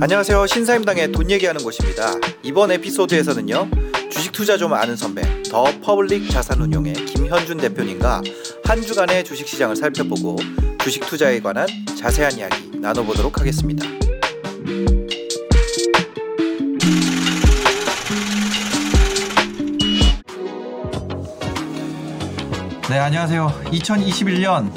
안녕하세요. 신사임당의 돈 얘기하는 곳입니다. 이번 에피소드에서는요. 주식 투자 좀 아는 선배, 더 퍼블릭 자산운용의 김현준 대표님과 한 주간의 주식 시장을 살펴보고 주식 투자에 관한 자세한 이야기 나눠보도록 하겠습니다. 네, 안녕하세요. 2021년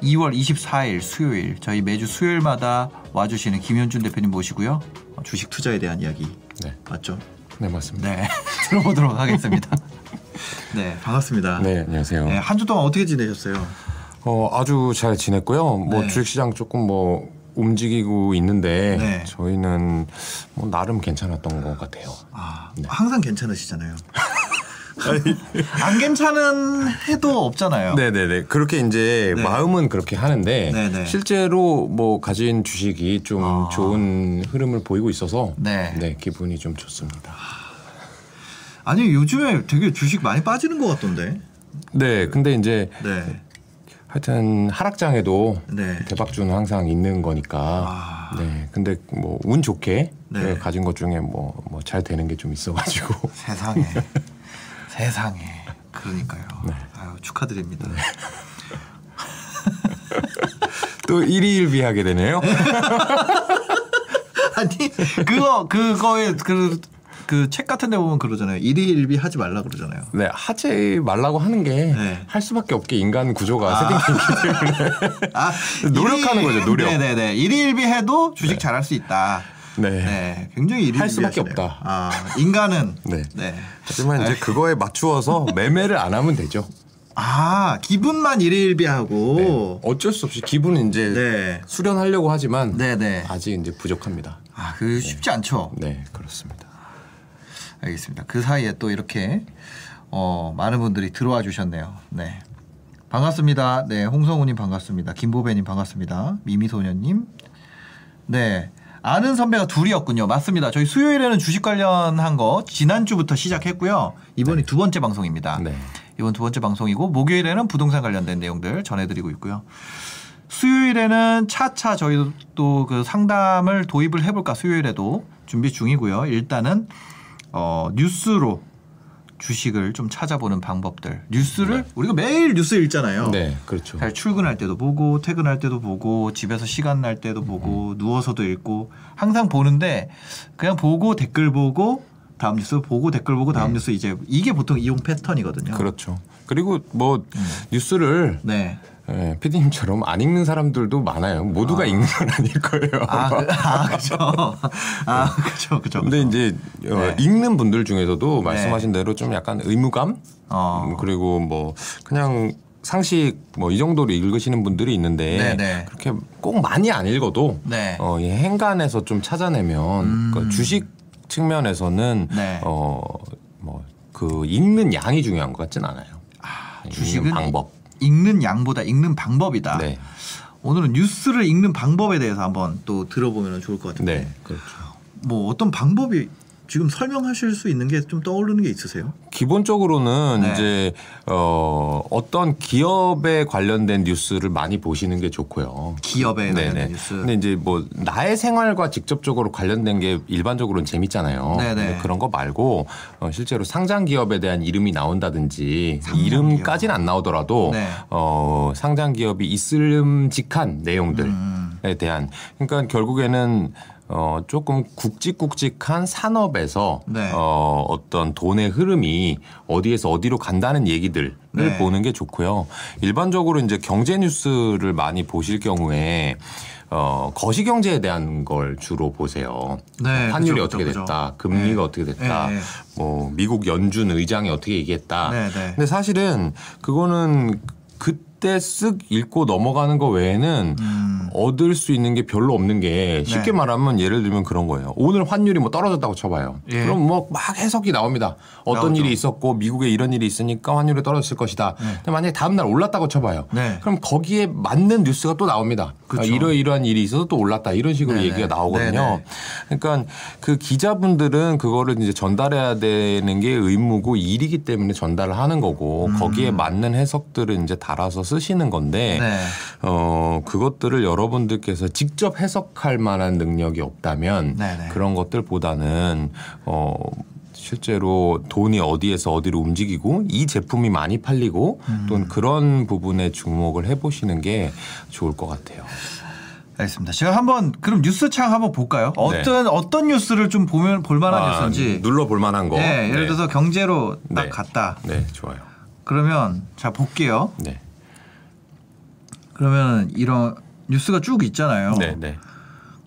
2월 24일 수요일 저희 매주 수요일마다 와주시는 김현준 대표님 모시고요. 주식 투자에 대한 이야기 네. 맞죠? 네 맞습니다. 네, 들어보도록 하겠습니다. 네, 반갑습니다. 네 안녕하세요. 네, 한 주 동안 어떻게 지내셨어요? 어 아주 잘 지냈고요. 뭐 네. 주식시장 조금 뭐 움직이고 있는데 네. 저희는 뭐 나름 괜찮았던 것 같아요. 아, 네. 항상 괜찮으시잖아요. 안 괜찮은 해도 없잖아요. 네네네 그렇게 이제 네. 마음은 그렇게 하는데 네네. 실제로 뭐 가진 주식이 좀 아. 좋은 흐름을 보이고 있어서 네. 기분이 좀 좋습니다. 아니 요즘에 되게 주식 많이 빠지는 것 같던데. 네 근데 이제 네. 하여튼 하락장에도 네. 대박주는 항상 있는 거니까. 아. 네. 근데 뭐 운 좋게 네. 가진 것 중에 뭐 뭐 잘 되는 게 좀 있어가지고. 세상에. 세상에. 그러니까요. 네. 아유, 축하드립니다. 또 일희일비하게 되네요. 아니 그거 그거에 그 그 책 같은 데 보면 그러잖아요. 일희일비 하지 말라 그러잖아요. 네, 하지 말라고 하는 게 네. 할 수밖에 없게 인간 구조가 세팅되기 때문에. 아, 노력하는 거죠, 노력. 네 네 네. 일희일비 해도 주식 잘할 수 있다. 네. 네, 굉장히 일희일비 할 수밖에 하시네요. 없다. 아, 인간은 네. 네. 하지만 이제 그거에 맞추어서 매매를 안 하면 되죠. 아, 기분만 일희일비하고. 어쩔 수 없이 기분은 이제 네. 수련하려고 하지만 네네. 아직 이제 부족합니다. 아, 그 쉽지 않죠. 네, 그렇습니다. 알겠습니다. 그 사이에 또 이렇게 어, 많은 분들이 들어와 주셨네요. 네. 반갑습니다. 네, 홍성우님 반갑습니다. 김보배님 반갑습니다. 미미소녀님. 네. 아는 선배가 둘이었군요. 맞습니다. 저희 수요일에는 주식 관련한 거 지난주부터 시작했고요. 이번이 두 번째 방송입니다. 네. 이번 두 번째 방송이고 목요일에는 부동산 관련된 내용들 전해드리고 있고요. 수요일에는 차차 저희도 또 그 상담을 도입을 해볼까 수요일에도 준비 중이고요. 일단은 어, 뉴스로 주식을 좀 찾아보는 방법들. 뉴스를 우리가 매일 뉴스 읽잖아요. 네, 그렇죠. 잘 출근할 때도 보고 퇴근할 때도 보고 집에서 시간 날 때도 보고 누워서도 읽고 항상 보는데 그냥 보고 댓글 보고 다음 뉴스 보고 댓글 보고 다음 뉴스 이제 이게 보통 이용 패턴이거든요. 그렇죠. 그리고 뭐 뉴스를 네. 예, PD님처럼 안 읽는 사람들도 많아요. 모두가 읽는 건 아닐 거예요. 아, 그, 아. 아, 그죠, 그죠. 근데 이제 어, 네. 읽는 분들 중에서도 말씀하신 대로 좀 약간 의무감 어. 음, 그리고 뭐 그냥 상식 뭐 이 정도로 읽으시는 분들이 있는데 네, 네. 그렇게 꼭 많이 안 읽어도 네. 음. 어, 이 행간에서 좀 찾아내면 그 주식 측면에서는 네. 어뭐 그 읽는 양이 중요한 것 같진 않아요. 읽는 주식은 방법. 읽는 양보다 읽는 방법이다. 네. 오늘은 뉴스를 읽는 방법에 대해서 한번 또 들어보면 좋을 것 같은데. 네. 그렇죠. 뭐 어떤 방법이 지금 설명하실 수 있는 게 좀 떠오르는 게 있으세요? 기본적으로는 네. 이제 어 어떤 기업에 관련된 뉴스를 많이 보시는 게 좋고요. 기업에 관련된. 뉴스. 근데 이제 뭐 나의 생활과 직접적으로 관련된 게 일반적으로는 재밌잖아요. 네네. 그런 거 말고 어, 실제로 상장 기업에 대한 이름이 나온다든지 이름까지는 안 나오더라도 네. 어 상장 기업이 있을음직한 내용들에 음. 대한 그러니까 결국에는 어 조금 굵직굵직한 산업에서 네. 어 어떤 돈의 흐름이 어디에서 어디로 간다는 얘기들을 네. 보는 게 좋고요. 일반적으로 이제 경제 뉴스를 많이 보실 경우에 어 거시 경제에 대한 걸 주로 보세요. 네, 환율이 그죠, 어떻게 됐다, 그죠. 금리가 네. 어떻게 됐다, 네, 네. 뭐 미국 연준 의장이 어떻게 얘기했다. 네, 네. 근데 사실은 그거는 그때 쓱 읽고 넘어가는 거 외에는 음. 얻을 수 있는 게 별로 없는 게 쉽게 네. 말하면 예를 들면 그런 거예요. 오늘 환율이 뭐 떨어졌다고 쳐봐요. 예. 그럼 뭐 막 해석이 나옵니다. 어떤 나오죠. 일이 있었고 미국에 이런 일이 있으니까 환율이 떨어졌을 것이다. 근데 만약에 다음 날 올랐다고 쳐봐요. 네. 그럼 거기에 맞는 뉴스가 또 나옵니다. 그쵸. 아, 이러이러한 일이 있어서 또 올랐다 이런 식으로 네네. 얘기가 나오거든요. 네네. 그러니까 그 기자분들은 그거를 이제 전달해야 되는 게 의무고 일이기 때문에 전달을 하는 거고 거기에 맞는 해석들을 이제 달아서 쓰시는 건데 음. 네. 어 그것들을 여러분들께서 직접 해석할 만한 능력이 없다면 네네. 그런 것들보다는 어 실제로 돈이 어디에서 어디로 움직이고 이 제품이 많이 팔리고 음. 또는 그런 부분에 주목을 해보시는 게 좋을 것 같아요. 알겠습니다. 제가 한번 그럼 뉴스창 한번 볼까요? 어떤 어떤 뉴스를 좀 보면 볼만한 네. 아, 뉴스인지. 눌러 볼 만한 거. 네, 예를 네. 들어서 경제로 딱 네. 갔다. 네, 좋아요. 그러면 자 볼게요. 네, 그러면 이런 뉴스가 쭉 있잖아요. 네, 네.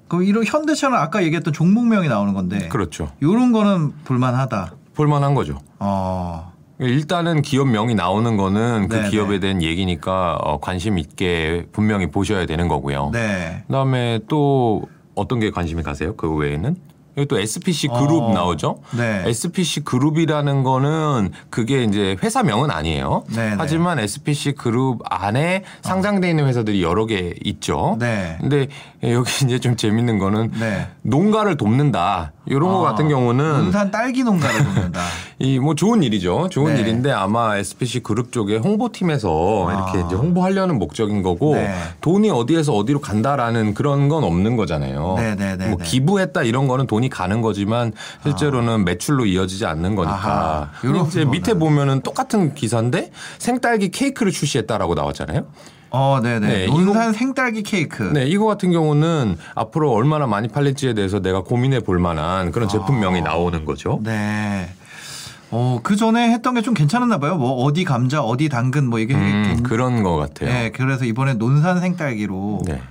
그럼 이런 현대차는 아까 얘기했던 종목명이 나오는 건데. 그렇죠. 요런 거는 볼만하다. 볼만한 거죠. 어. 일단은 기업명이 나오는 거는 그 네, 기업에 네. 대한 얘기니까 어, 관심 있게 분명히 보셔야 되는 거고요. 네. 그다음에 또 어떤 게 관심이 가세요? 그 외에는? 여기 또 SPC 그룹 어, 나오죠. 네. SPC 그룹이라는 거는 그게 이제 회사명은 아니에요. 네, 네. 하지만 SPC 그룹 안에 상장돼 있는 회사들이 여러 개 있죠. 네. 근데 여기 이제 좀 재밌는 거는 네. 농가를 돕는다. 이런 거 아, 같은 경우는 논산 딸기 농가를 돕는다. 이 뭐 좋은 일이죠. 좋은 네. 일인데 아마 SPC 그룹 쪽에 홍보팀에서 아. 이렇게 이제 홍보하려는 목적인 거고 네. 돈이 어디에서 어디로 간다라는 그런 건 없는 거잖아요. 네, 뭐 네. 기부했다 이런 거는 돈이 가는 거지만 실제로는 매출로 이어지지 않는 아하. 거니까. 근데 이제. 밑에 보면은 똑같은 기사인데 생딸기 케이크를 출시했다라고 나왔잖아요. 어, 네네. 네, 논산 생딸기 케이크. 네, 이거 같은 경우는 앞으로 얼마나 많이 팔릴지에 대해서 내가 고민해 볼 만한 그런 제품명이 아. 나오는 거죠. 네. 어, 그 전에 했던 게 좀 괜찮았나 봐요. 뭐 어디 감자, 어디 당근 뭐 이게 음, 괜- 그런 것 같아요. 네, 그래서 이번에 논산 생딸기로 네.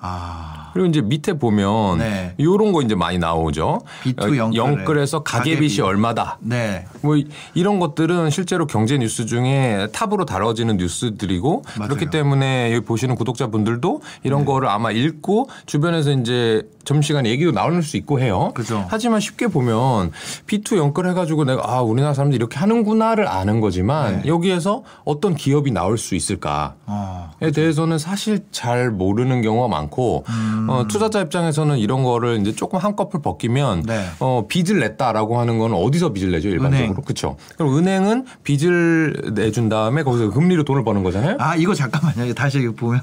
아. 그리고 이제 밑에 보면 네. 요런 거 이제 많이 나오죠. B2 어, 영끌에 영끌 에서 가계빚이 가계비. 얼마다. 네. 뭐 이- 이런 것들은 실제로 경제 뉴스 중에 탑으로 다뤄지는 뉴스들이고 맞아요. 네. 그렇기 때문에 여기 보시는 구독자분들도 이런 거를 아마 읽고 주변에서 이제 점심시간에 얘기도 나올 수 있고 해요. 그죠. 하지만 쉽게 보면 B2 연끌 해가지고 내가 아 우리나라 사람들이 이렇게 하는구나를 아는 거지만 네. 여기에서 어떤 기업이 나올 수 있을까 어. 에 대해서는 사실 잘 모르는 경우가 많고 음. 어, 투자자 입장에서는 이런 거를 이제 조금 한꺼풀 벗기면 네. 어, 빚을 냈다라고 하는 건 어디서 빚을 내죠 일반적으로. 그렇죠. 그럼 은행은 빚을 내준 다음에 거기서 금리로 돈을 버는 거잖아요. 아, 이거 잠깐만요. 다시 이거 보면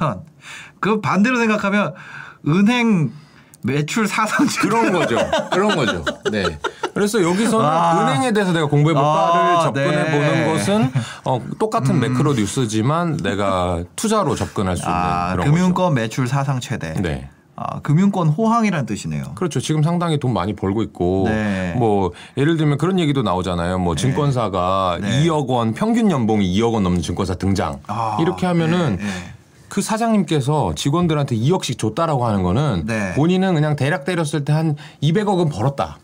그 반대로 생각하면 은행 매출 사상 그런 거죠. 그런 거죠. 네. 그래서 여기서는 아. 은행에 대해서 내가 공부해 볼까를 아, 접근해 네. 보는 것은 어, 똑같은 매크로 뉴스지만 내가 투자로 접근할 수 있는 아, 그런 금융권 매출 사상 최대. 거죠. 네. 아, 금융권 호황이라는 뜻이네요. 그렇죠. 지금 상당히 돈 많이 벌고 있고 네. 뭐 예를 들면 그런 얘기도 나오잖아요. 뭐 증권사가 네. 2억 원 평균 연봉이 2억 원 넘는 증권사 등장. 아, 이렇게 하면은 네, 네. 그 사장님께서 직원들한테 2억씩 줬다라고 하는 거는 네. 본인은 그냥 대략 때렸을 때 한 200억은 벌었다.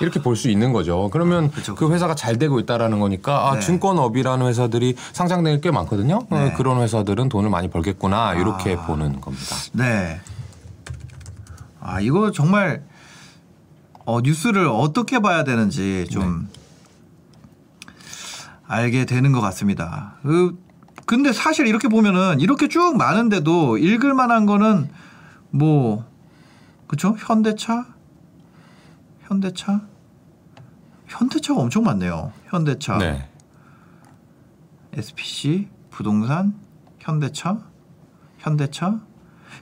이렇게 볼 수 있는 거죠. 그러면 그쵸, 그 회사가 잘 되고 있다라는 거니까 아, 네. 증권업이라는 회사들이 상장된 게 꽤 많거든요. 어, 네. 그런 회사들은 돈을 많이 벌겠구나 이렇게 아. 보는 겁니다. 네. 아, 이거 정말 어, 뉴스를 어떻게 봐야 되는지 좀 알게 되는 것 같습니다. 그, 근데 사실 이렇게 보면은 이렇게 쭉 많은데도 읽을 만한 거는 뭐, 그쵸? 현대차? 현대차? 현대차가 엄청 많네요. 현대차, 네. SPC, 부동산, 현대차, 현대차,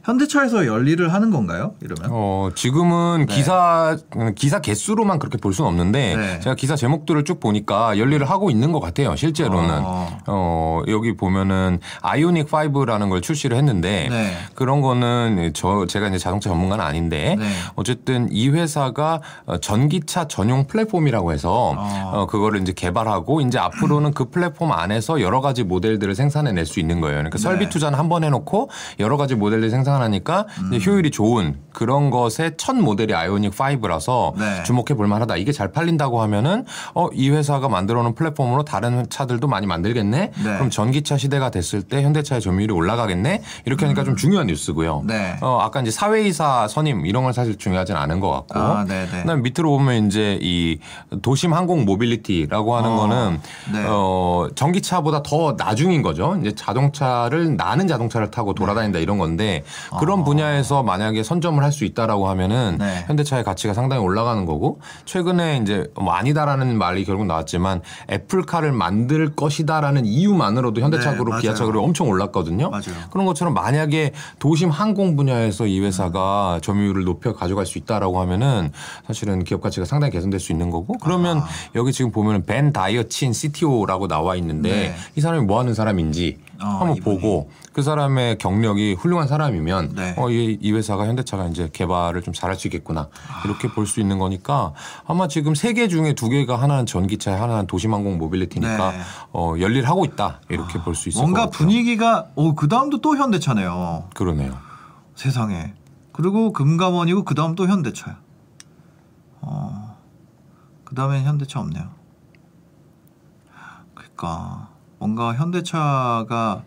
현대차에서 열일을 하는 건가요? 이러면? 어, 지금은 네. 기사 기사 개수로만 그렇게 볼 수는 없는데 네. 제가 기사 제목들을 쭉 보니까 열일을 하고 있는 것 같아요. 실제로는 어. 어, 여기 보면은 아이오닉 5라는 걸 출시를 했는데 네. 그런 거는 저 제가 이제 자동차 전문가는 아닌데 네. 어쨌든 이 회사가 어, 전기차 전용 플랫폼이라고 해서 어. 어, 그거를 이제 개발하고 이제 앞으로는 그 플랫폼 안에서 여러 가지 모델들을 생산해낼 수 있는 거예요. 그러니까 설비 네. 투자는 한 번 해놓고 여러 가지 모델들 생산 생산하니까 음. 효율이 좋은 그런 것의 첫 모델이 아이오닉 5라서 네. 주목해 볼 만하다. 이게 잘 팔린다고 하면은 어, 이 회사가 만들어 놓은 플랫폼으로 다른 차들도 많이 만들겠네. 네. 그럼 전기차 시대가 됐을 때 현대차의 점유율이 올라가겠네. 이렇게 하니까 좀 중요한 뉴스고요. 음. 네. 어, 아까 이제 사외이사 선임 이런 건 사실 중요하진 않은 것 같고. 아, 네, 네. 그다음 밑으로 보면 이제 이 도심 항공 mobility라고 하는 어, 거는 네. 어, 전기차보다 더 나중인 거죠. 이제 자동차를 나는 자동차를 타고 돌아다닌다 이런 건데 그런 분야에서 만약에 선점을 할 수 있다라고 하면은 아. 네. 현대차의 가치가 상당히 올라가는 거고 최근에 이제 뭐 아니다라는 말이 결국 나왔지만 애플카를 만들 것이다라는 이유만으로도 현대차 네, 그룹. 기아차 그룹이 엄청 올랐거든요. 맞아요. 그런 것처럼 만약에 도심 항공 분야에서 이 회사가 점유율을 높여 가져갈 수 있다라고 하면은 사실은 기업 가치가 상당히 개선될 수 있는 거고 그러면 아. 여기 지금 보면은 벤 다이어친 CTO라고 나와 있는데 네. 이 사람이 뭐 하는 사람인지 어, 한번 이분이. 보고 그 사람의 경력이 훌륭한 사람이면 네. 어, 이, 이 회사가 현대차가 이제 개발을 좀 잘할 수 있겠구나 이렇게 볼 수 있는 거니까 아마 지금 세 개 중에 두 개가 하나는 전기차 하나는 도심항공 모빌리티니까 네. 어, 열일하고 있다 이렇게 볼수 있을 뭔가 것 같아요. 분위기가 오그 다음도 또 현대차네요. 그러네요. 세상에. 그리고 금감원이고 그 다음 또 현대차야. 어. 그 다음엔 현대차 없네요. 그러니까 뭔가 현대차가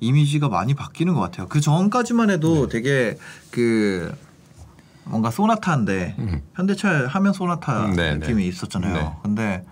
이미지가 많이 바뀌는 것 같아요. 그 전까지만 해도 되게 그 뭔가 소나타인데 음. 현대차 하면 소나타 네, 느낌이 네. 있었잖아요. 네. 근데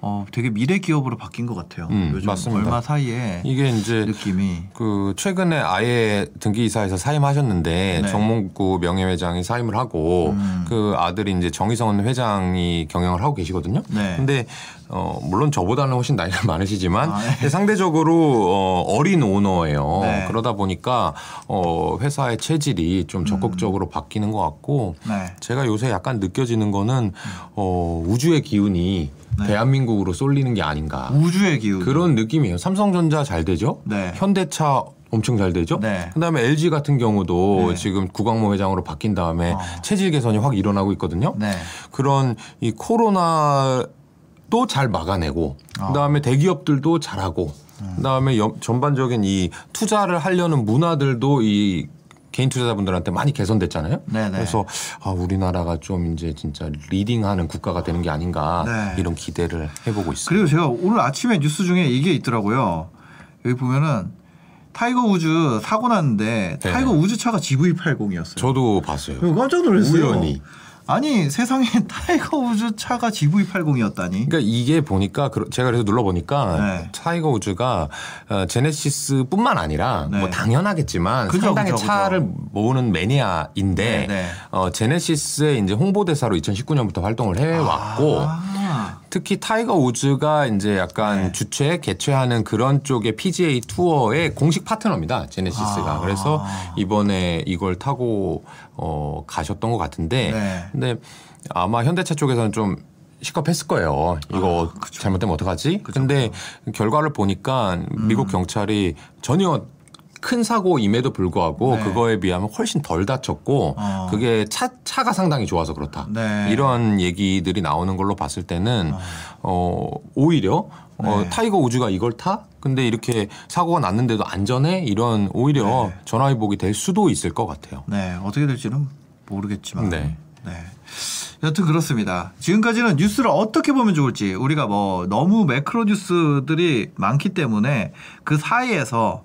어 되게 미래 기업으로 바뀐 것 같아요. 음, 요즘 맞습니다. 얼마 사이에 이게 이제 느낌이 그 최근에 아예 등기이사에서 사임하셨는데 네. 정몽구 명예회장이 사임을 하고 음. 그 아들이 이제 정의선 회장이 경영을 하고 계시거든요. 네. 근데 어 물론 저보다는 훨씬 나이가 많으시지만 아, 네. 상대적으로 어 어린 오너예요. 네. 그러다 보니까 어 회사의 체질이 좀 적극적으로 바뀌는 것 같고 네. 제가 요새 약간 느껴지는 거는 어 우주의 기운이 네. 대한민국으로 쏠리는 게 아닌가. 우주의 기운 그런 느낌이에요. 삼성전자 잘 되죠. 네. 현대차 엄청 잘 되죠. 네. 그다음에 LG 같은 경우도 네. 지금 구광모 회장으로 바뀐 다음에 어. 체질 개선이 확 일어나고 있거든요. 네. 그런 이 코로나 도잘 막아내고 어. 그다음에 대기업들도 잘하고 그다음에 여- 전반적인 이 투자를 하려는 문화들도 이 개인 투자자분들한테 많이 개선됐잖아요. 네네. 그래서 아, 우리나라가 좀 이제 진짜 leading하는 국가가 되는 게 아닌가 네. 이런 기대를 해보고 있습니다. 그리고 제가 오늘 아침에 뉴스 중에 이게 있더라고요. 여기 보면은 타이거 우즈 사고 났는데 네. 타이거 우즈 차가 GV80이었어요. 저도 봤어요. 깜짝 놀랐어요. 우연히. 아니 세상에 타이거 우즈 차가 GV80이었다니. 그러니까 이게 보니까 그- 제가 그래서 눌러 보니까 네. 타이거 우즈가 어, 제네시스뿐만 아니라 네. 뭐 당연하겠지만 그죠, 상당히 그죠, 차를 그죠. 모으는 매니아인데 네, 네. 어, 제네시스의 이제 홍보대사로 2019년부터 활동을 해왔고 아, 특히 타이거 우즈가 이제 약간 네. 주최 개최하는 그런 쪽의 PGA 투어의 공식 파트너입니다. 제네시스가. 아. 그래서 이번에 이걸 타고 어 가셨던 것 같은데 네. 근데 아마 현대차 쪽에서는 좀 식겁했을 거예요. 이거 아, 잘못되면 어떡하지? 근데 결과를 보니까 음. 미국 경찰이 전혀 큰 사고임에도 불구하고 네. 그거에 비하면 훨씬 덜 다쳤고 어. 그게 차 차가 상당히 좋아서 그렇다. 네. 이런 얘기들이 나오는 걸로 봤을 때는 어 오히려 어, 네. 타이거 우즈가 이걸 타? 근데 이렇게 사고가 났는데도 안전해? 이런 오히려 네. 전화위복이 될 수도 있을 것 같아요. 네 어떻게 될지는 모르겠지만. 네. 네. 여튼 그렇습니다. 지금까지는 뉴스를 어떻게 보면 좋을지 우리가 뭐 너무 매크로 뉴스들이 많기 때문에 그 사이에서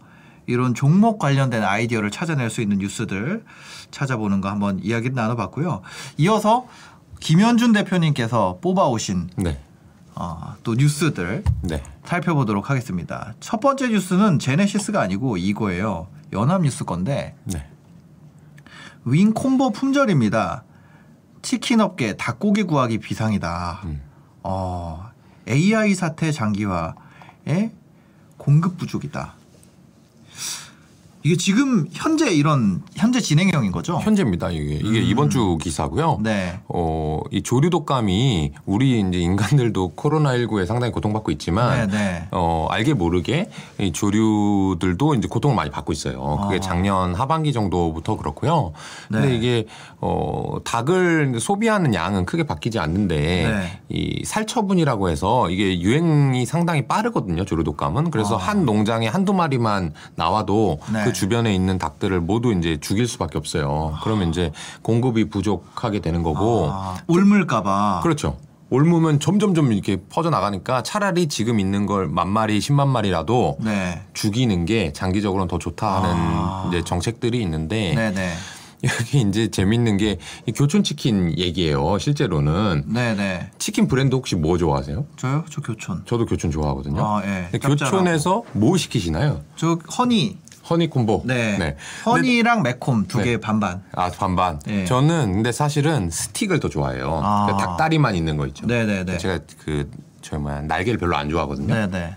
이런 종목 관련된 아이디어를 찾아낼 수 있는 뉴스들 찾아보는 거 한번 이야기를 나눠봤고요. 이어서 김현준 대표님께서 뽑아오신 네. 어, 또 뉴스들 네. 살펴보도록 하겠습니다. 첫 번째 뉴스는 제네시스가 아니고 이거예요. 연합뉴스 건데 네. 윙콤보 품절입니다. 치킨 업계 닭고기 구하기 비상이다. 음. 어, AI 사태 장기화에 공급 부족이다. 이게 지금 현재 이런 현재 진행형인 거죠? 현재입니다. 이게 이게 이번 주 기사고요. 음. 네. 어, 이 조류 독감이 우리 이제 인간들도 코로나 19에 상당히 고통받고 있지만 네, 네. 어, 알게 모르게 이 조류들도 이제 고통을 많이 받고 있어요. 그게 아. 작년 하반기 정도부터 그렇고요. 근데 네. 이게 어, 닭을 소비하는 양은 크게 바뀌지 않는데 네. 이 살처분이라고 해서 이게 유행이 상당히 빠르거든요. 조류 독감은. 그래서 아. 한 농장에 한두 마리만 나와도 네. 그 주변에 있는 닭들을 모두 이제 죽일 수밖에 없어요. 그러면 이제 공급이 부족하게 되는 거고 아, 옮을까봐. 그렇죠. 옮으면 점점점 이렇게 퍼져 나가니까 차라리 지금 있는 걸 만 마리, 십만 마리라도 네. 죽이는 게 장기적으로는 더 좋다 하는 아. 이제 정책들이 있는데 네네. 여기 이제 재밌는 게이 교촌 치킨 얘기예요. 실제로는 네네. 치킨 브랜드 혹시 뭐 좋아하세요? 저요? 저 교촌. 저도 교촌 좋아하거든요. 아, 예. 교촌에서 뭐 시키시나요? 저 허니. 허니 콤보. 네. 근데 허니랑 매콤 두 네. 개 반반. 아 반반. 예. 저는 근데 사실은 스틱을 더 좋아해요. 아. 그러니까 닭다리만 있는 거 있죠. 네네네. 제가 그저 뭐야 날개를 별로 안 좋아하거든요. 네네.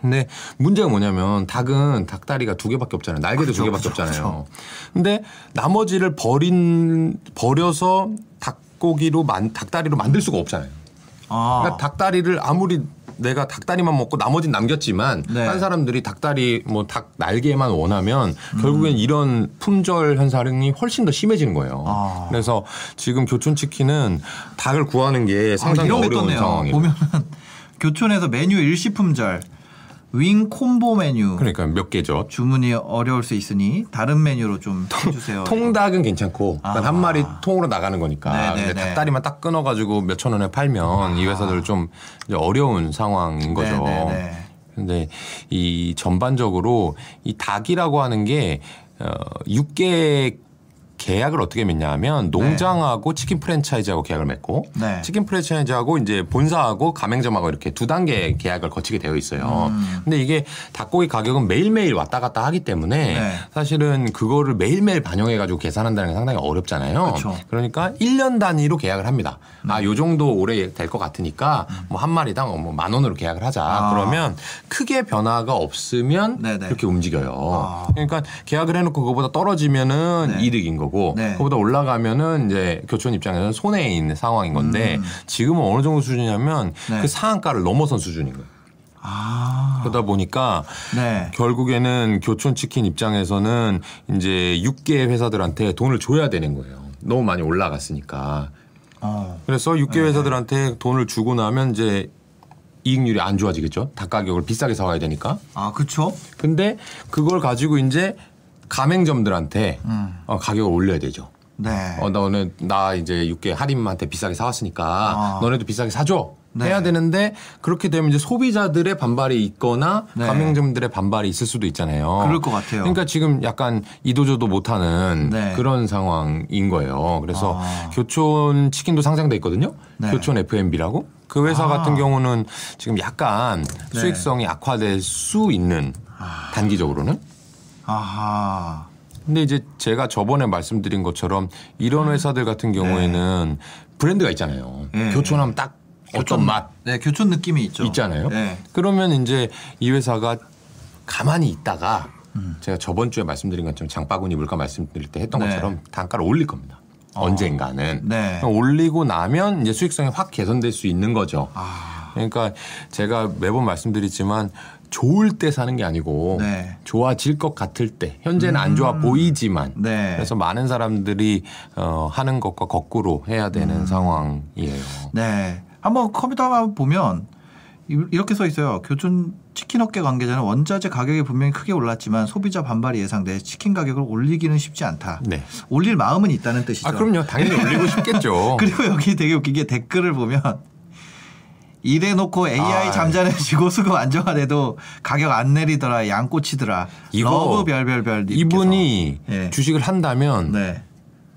근데 문제가 뭐냐면 닭은 닭다리가 두 개밖에 없잖아요. 날개도 그렇죠, 두 개밖에 그렇죠, 없잖아요. 근데 나머지를 버린 버려서 닭고기로 만 닭다리로 만들 수가 없잖아요. 아. 그러니까 닭다리를 아무리 내가 닭다리만 먹고 나머지는 남겼지만 네. 딴 사람들이 닭다리 뭐 닭 날개만 원하면 음. 결국엔 이런 품절 현상이 훨씬 더 심해지는 거예요. 아. 그래서 지금 교촌 치킨은 닭을 구하는 게 상당히 아, 이런 게 어려운. 상황이에요. 보면은 교촌에서 메뉴 일시 품절 윙 콤보 메뉴 그러니까 몇 개죠. 주문이 어려울 수 있으니 다른 메뉴로 좀 해주세요. 통닭은 괜찮고 아. 한 마리 통으로 나가는 거니까 네네네. 근데 닭다리만 딱 끊어가지고 몇 천 원에 팔면 이 회사들 좀 어려운 상황인 거죠. 네네네. 근데 이 전반적으로 이 닭이라고 하는 게 어, 육계 계약을 어떻게 맺냐면 농장하고 치킨 프랜차이즈하고 계약을 맺고 네. 치킨 프랜차이즈하고 이제 본사하고 가맹점하고 이렇게 두 단계 계약을 거치게 되어 있어요. 음. 근데 이게 닭고기 가격은 매일매일 왔다 갔다 하기 때문에 네. 사실은 그거를 매일매일 반영해 가지고 계산한다는 게 상당히 어렵잖아요. 그쵸. 그러니까 1년 단위로 계약을 합니다. 아, 요 정도 오래 될 것 같으니까 뭐 한 마리당 뭐 만 원으로 계약을 하자. 아. 그러면 크게 변화가 없으면 네네. 그렇게 움직여요. 아. 그러니까 계약을 해 놓고 그거보다 떨어지면은 네. 이득인 거고 네. 그거보다 올라가면은 이제 교촌 입장에서는 손해에 있는 상황인 건데 음. 지금은 어느 정도 수준이냐면 네. 그 상한가를 넘어선 수준인 거예요. 아. 그러다 보니까 네. 결국에는 교촌 치킨 입장에서는 이제 6개 회사들한테 돈을 줘야 되는 거예요. 너무 많이 올라갔으니까. 어. 그래서 6개 회사들한테 돈을 주고 나면 이제 이익률이 안 좋아지겠죠. 닭 가격을 비싸게 사와야 되니까. 아 그쵸? 근데 그걸 가지고 이제 가맹점들한테 음. 어, 가격을 올려야 되죠. 네. 어, 나 오늘 나 이제 6개 할인한테 비싸게 사왔으니까 아. 너네도 비싸게 사줘. 네. 해야 되는데 그렇게 되면 이제 소비자들의 반발이 있거나 네. 가맹점들의 반발이 있을 수도 있잖아요. 그럴 것 같아요. 그러니까 지금 약간 이도저도 못하는 네. 그런 상황인 거예요. 그래서 아. 교촌 치킨도 상장돼 있거든요. 네. 교촌 F&B라고 그 회사 아. 같은 경우는 지금 약간 네. 수익성이 악화될 수 있는 아. 단기적으로는 아하. 근데 이제 제가 저번에 말씀드린 것처럼 이런 회사들 같은 경우에는 브랜드가 있잖아요. 네. 교촌하면 딱 어떤 맛 네, 교촌 느낌이 있죠. 있잖아요. 네. 그러면 이제 이 회사가 가만히 있다가 음. 제가 저번 주에 말씀드린 것처럼 장바구니 물가 말씀드릴 때 했던 네. 것처럼 단가를 올릴 겁니다. 언젠가는 네. 올리고 나면 이제 수익성이 확 개선될 수 있는 거죠. 아. 그러니까 제가 매번 말씀드리지만 좋을 때 사는 게 아니고 네. 좋아질 것 같을 때 현재는 안 좋아 보이지만 네. 그래서 많은 사람들이 어, 하는 것과 거꾸로 해야 되는 음. 상황이에요. 네. 한번 컴퓨터 보면 이- 이렇게 써 있어요. 교촌 치킨 업계 관계자는 원자재 가격이 분명히 크게 올랐지만 소비자 반발이 예상돼 치킨 가격을 올리기는 쉽지 않다. 네. 올릴 마음은 있다는 뜻이죠. 아 그럼요. 당연히 올리고 싶겠죠. 그리고 여기 되게 웃긴 게 댓글을 보면 이래놓고 AI 아, 잠잠해지고 수급 안정화돼도 가격 안 내리더라 양아치더라 이거 러브 별별별. 이분이 예. 주식을 한다면 네.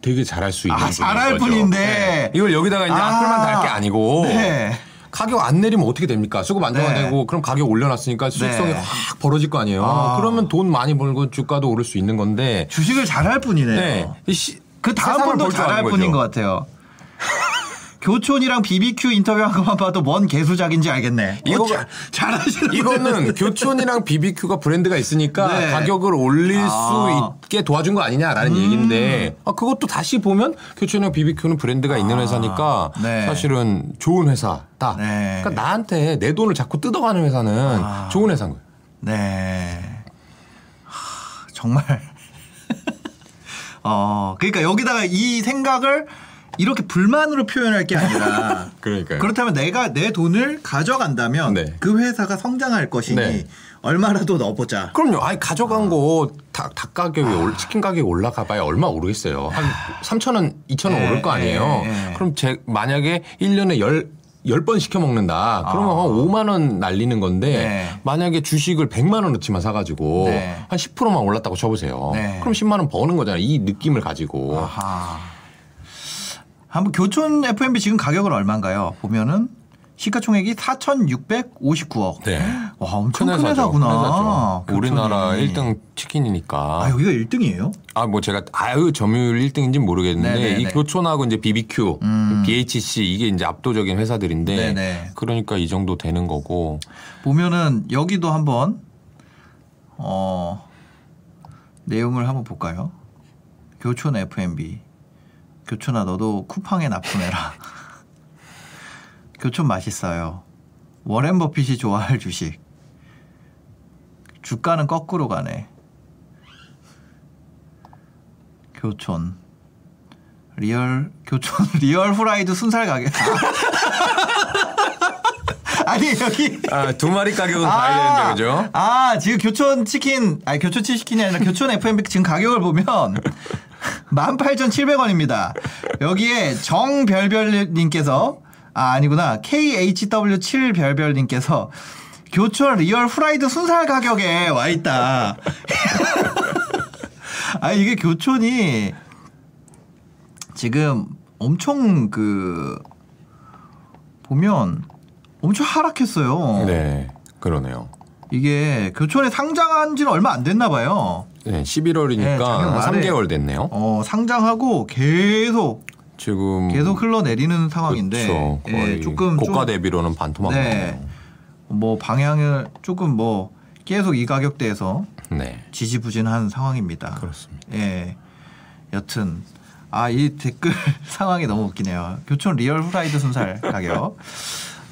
되게 잘할 수 있는 아, 잘할. 분인데. 네. 이걸 여기다가 이제 아. 악플만 달게 아니고 네. 가격 안 내리면 어떻게 됩니까? 수급 안정화되고 네. 그럼 가격 올려놨으니까 수익성이 네. 확 벌어질 거 아니에요. 아. 그러면 돈 많이 벌고 주가도 오를 수 있는 건데 주식을 잘할 분이네요. 네. 이 시- 그 다음 분도 잘할 거죠. 것 같아요. 교촌이랑 BBQ 인터뷰한 것만 봐도 뭔 개수작인지 알겠네. 이거- 어, 잘, 잘하시는 이거는 교촌이랑 BBQ가 브랜드가 있으니까 네. 가격을 올릴 아. 음. 수 있게 도와준 거 아니냐라는 얘기인데 아, 그것도 다시 보면 교촌이랑 BBQ는 브랜드가 있는 회사니까 네. 사실은 좋은 회사다. 네. 그러니까 나한테 내 돈을 자꾸 뜯어가는 회사는 아. 좋은 회사인 거예요. 네. 하, 정말. 어, 그러니까 여기다가 이 생각을 이렇게 불만으로 표현할 게 아니라 그러니까요. 그렇다면 내가 내 돈을 가져간다면 네. 그 회사가 성장할 것이니 네. 얼마라도 넣어보자. 그럼요. 아니 가져간 거 닭, 닭 가격이 올, 치킨 가격이 올라가 봐야 얼마 오르겠어요. 한 3천 원, 2천 원 네, 오를 거 아니에요. 네, 네. 그럼 제 만약에 1년에 열 10번 시켜 먹는다. 그러면 한 5만 원 날리는 건데 아. 네. 만약에 주식을 100만 원어치만 사 가지고 네. 한 10%만 올랐다고 쳐 보세요. 네. 그럼 10만 원 버는 거잖아요. 이 느낌을 가지고. 아하. 한번 교촌 F&B 지금 가격은 얼마인가요? 보면은 시가총액이 4,659억. 네. 와 엄청 큰 큰. 회사구나. 큰. 우리나라 1등 치킨이니까. 아 여기가 1등이에요? 아, 뭐 제가 아유 점유율 1등인지 는 모르겠는데 네네네. 이 교촌하고 이제 BBQ, 음. BHC 이게 이제 압도적인 회사들인데 네네. 그러니까 이 정도 되는 거고. 보면은 여기도 한번 어 내용을 한번 볼까요? 교촌 F&B. 교촌아 너도 쿠팡에 납품해라. 교촌 맛있어요. 워렌 버핏이 좋아할 주식. 주가는 거꾸로 가네. 교촌. real 교촌 real 후라이드 순살 가격. 아니 여기 아, 두 마리 가격은 봐야 되는데 그죠? 아, 지금 교촌 치킨, 아니 교촌 치킨이 아니라 교촌 F&B 지금 가격을 보면 18,700원입니다. 여기에 정별별님께서 아, 아니구나. KHW7별별님께서 교촌 real 후라이드 순살 가격에 와 있다. 아, 이게 교촌이 지금 엄청 그 보면 엄청 하락했어요. 네. 그러네요. 이게 교촌에 상장한 지는 얼마 안 됐나 봐요. 네, 11월이니까 네, 작년 한 말에. 3개월 됐네요. 어, 상장하고 계속 지금 계속 흘러내리는 상황인데 그렇죠. 예, 거의 조금 고가 좀, 대비로는 반토막 네. 나네요. 뭐 방향을 조금 뭐 계속 이 가격대에서 네. 지지부진한 상황입니다. 그렇습니다. 예. 여튼 아 이 댓글 상황이 너무 웃기네요. 교촌 real 후라이드 순살 가격.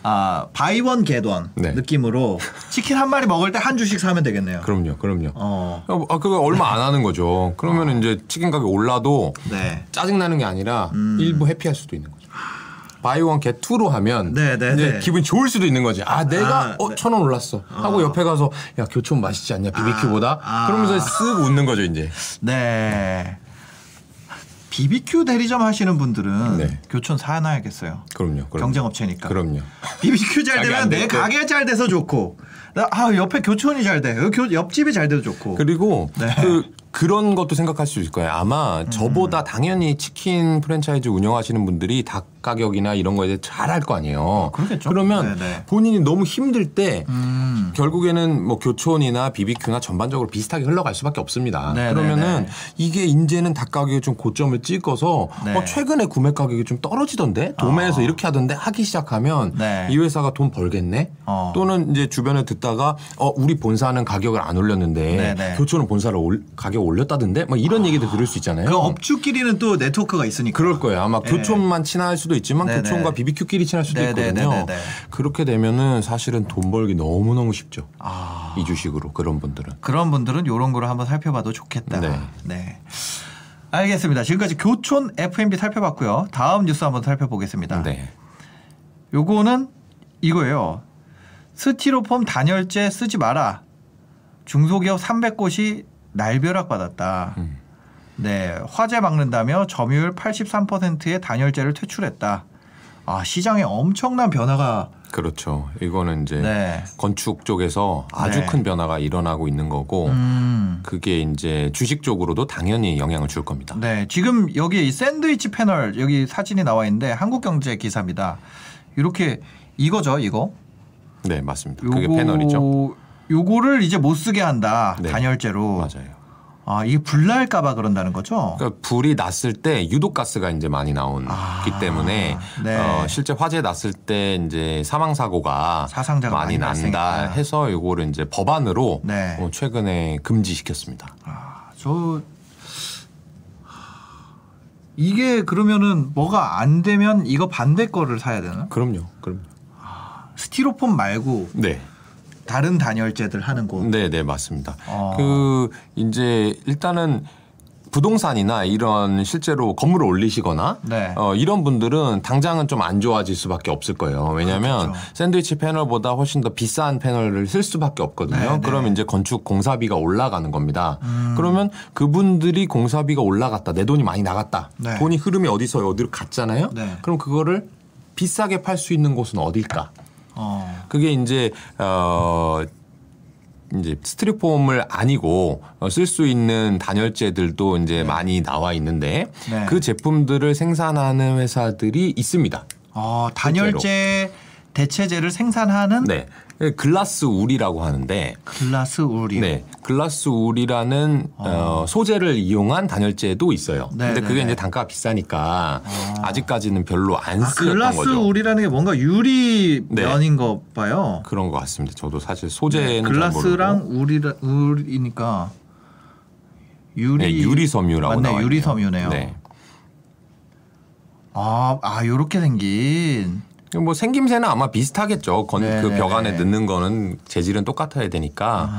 아 buy one get one 네. 느낌으로 치킨 한 마리 먹을 때 한 주씩 사면 되겠네요. 그럼요. 그럼요. 어. 아, 그거 얼마 안 하는 거죠. 그러면 이제 치킨 가격 올라도 네. 짜증 나는 게 아니라 일부 happy할 수도 있는 거죠. buy one get two로 하면 네, 네, 이제 네. 기분 좋을 수도 있는 거지. 아 내가 아, 어 네. 천원 올랐어 하고 옆에 가서 야 교촌 맛있지 않냐 BBQ보다 아. 그러면서 쓱 웃는 거죠 이제. 네. BBQ 대리점 하시는 분들은 네. 교촌 사놔야겠어요. 그럼요. 그럼요. 경쟁업체니까. 그럼요. BBQ 잘 되면 안 내. 가게 잘 돼서 좋고, 나- 아 옆에 교촌이 잘 돼, 교- 옆집이 잘 돼도 좋고. 그리고 네. 그 그런 것도 생각할 수 있을 거예요. 아마 음. 저보다 당연히 치킨 프랜차이즈 운영하시는 분들이 닭 가격이나 이런 거에 대해 잘 알 거 아니에요. 그러겠죠. 그러면 네네. 본인이 너무 힘들 때 음. 결국에는 뭐 교촌이나 BBQ나 전반적으로 비슷하게 흘러갈 수밖에 없습니다. 네네네. 그러면은 이게 이제는 닭 가격이 좀 고점을 찍어서 네. 어, 최근에 구매 가격이 좀 떨어지던데 도매에서 이렇게 하던데 하기 시작하면 네. 이 회사가 돈 벌겠네. 어. 또는 이제 주변에 듣다가 어 우리 본사는 가격을 안 올렸는데 네네. 교촌은 본사를 올, 가격 올렸다던데 막 이런 얘기도 들을 수 있잖아요. 그 업주끼리는 또 네트워크가 있으니까. 그럴 거예요. 아마 네. 교촌만 친할 수도 있지만 네네. 교촌과 BBQ끼리 친할 수도 네네네네네. 있거든요. 그렇게 되면은 사실은 돈 벌기 너무 너무 쉽죠. 아. 이 주식으로 그런 분들은. 그런 분들은 이런 거를 한번 살펴봐도 좋겠다. 네. 네. 알겠습니다. 지금까지 교촌 F&B 살펴봤고요. 다음 뉴스 한번 살펴보겠습니다. 네. 요거는 이거예요. 스티로폼 단열재 쓰지 마라. 중소기업 300곳이 날벼락 받았다. 음. 네, 화재 막는다며 점유율 83%의 단열재를 퇴출했다. 아, 시장에 엄청난 변화가 그렇죠. 이거는 이제 네. 건축 쪽에서 아주 네. 큰 변화가 일어나고 있는 거고 음. 그게 이제 주식 쪽으로도 당연히 영향을 줄 겁니다. 네, 지금 여기 이 샌드위치 패널 여기 사진이 나와 있는데 한국경제 기사입니다. 이렇게 이거죠, 이거. 네, 맞습니다. 그게 패널이죠. 요거를 이제 못 쓰게 한다. 네. 단열재로. 맞아요. 아, 이게 불 날까봐 그런다는 거죠? 그러니까 불이 났을 때 유독 가스가 이제 많이 나오기 아, 때문에 네. 어, 실제 화재 났을 때 이제 사망 사고가 사상자가 많이 많이 난다. 해서 이거를 이제 법안으로 네. 어, 최근에 금지시켰습니다. 아, 저 이게 그러면은 뭐가 안 되면 이거 반대 거를 사야 되나? 그럼요. 그럼요. 스티로폼 말고 네. 다른 단열재들 하는 곳. 네, 네, 맞습니다. 어. 그 이제 일단은 부동산이나 이런 실제로 건물을 올리시거나 네. 어, 이런 분들은 당장은 좀 안 좋아질 수밖에 없을 거예요. 왜냐하면 그렇죠. 샌드위치 패널보다 훨씬 더 비싼 패널을 쓸 수밖에 없거든요. 네, 네. 그러면 이제 건축 공사비가 올라가는 겁니다. 그러면 그분들이 공사비가 올라갔다, 내 돈이 많이 나갔다, 네. 돈이 흐름이 어디서 어디로 갔잖아요. 네. 그럼 그거를 비싸게 팔 수 있는 곳은 어딜까? 어. 그게 이제 어 이제 스티로폼을 아니고 어, 쓸수 있는 단열재들도 이제 많이 나와 있는데 네. 그 제품들을 생산하는 회사들이 있습니다. 어, 단열재 대체재를 생산하는 네. 글라스 울이라고 하는데 글라스 울이요. 네. 글라스 울이라는 어, 소재를 이용한 단열재도 있어요. 네, 근데 네, 그게 네. 이제 단가가 비싸니까 아 직까지는 별로 안 아, 쓰였던 글라스 거죠. 울이라는 게 뭔가 유리 네. 면인 거 봐요. 그런 것 같습니다. 저도 사실 소재는 잘 글라스랑. 울이라 울이니까 유리 네, 유리 섬유라고 맞네, 나와 있네요. 유리 섬유네요. 네. 아, 아 요렇게 생긴 뭐 생김새는 아마 비슷하겠죠. 건, 네, 그 네, 벽 안에 네. 넣는 거는 재질은 똑같아야 되니까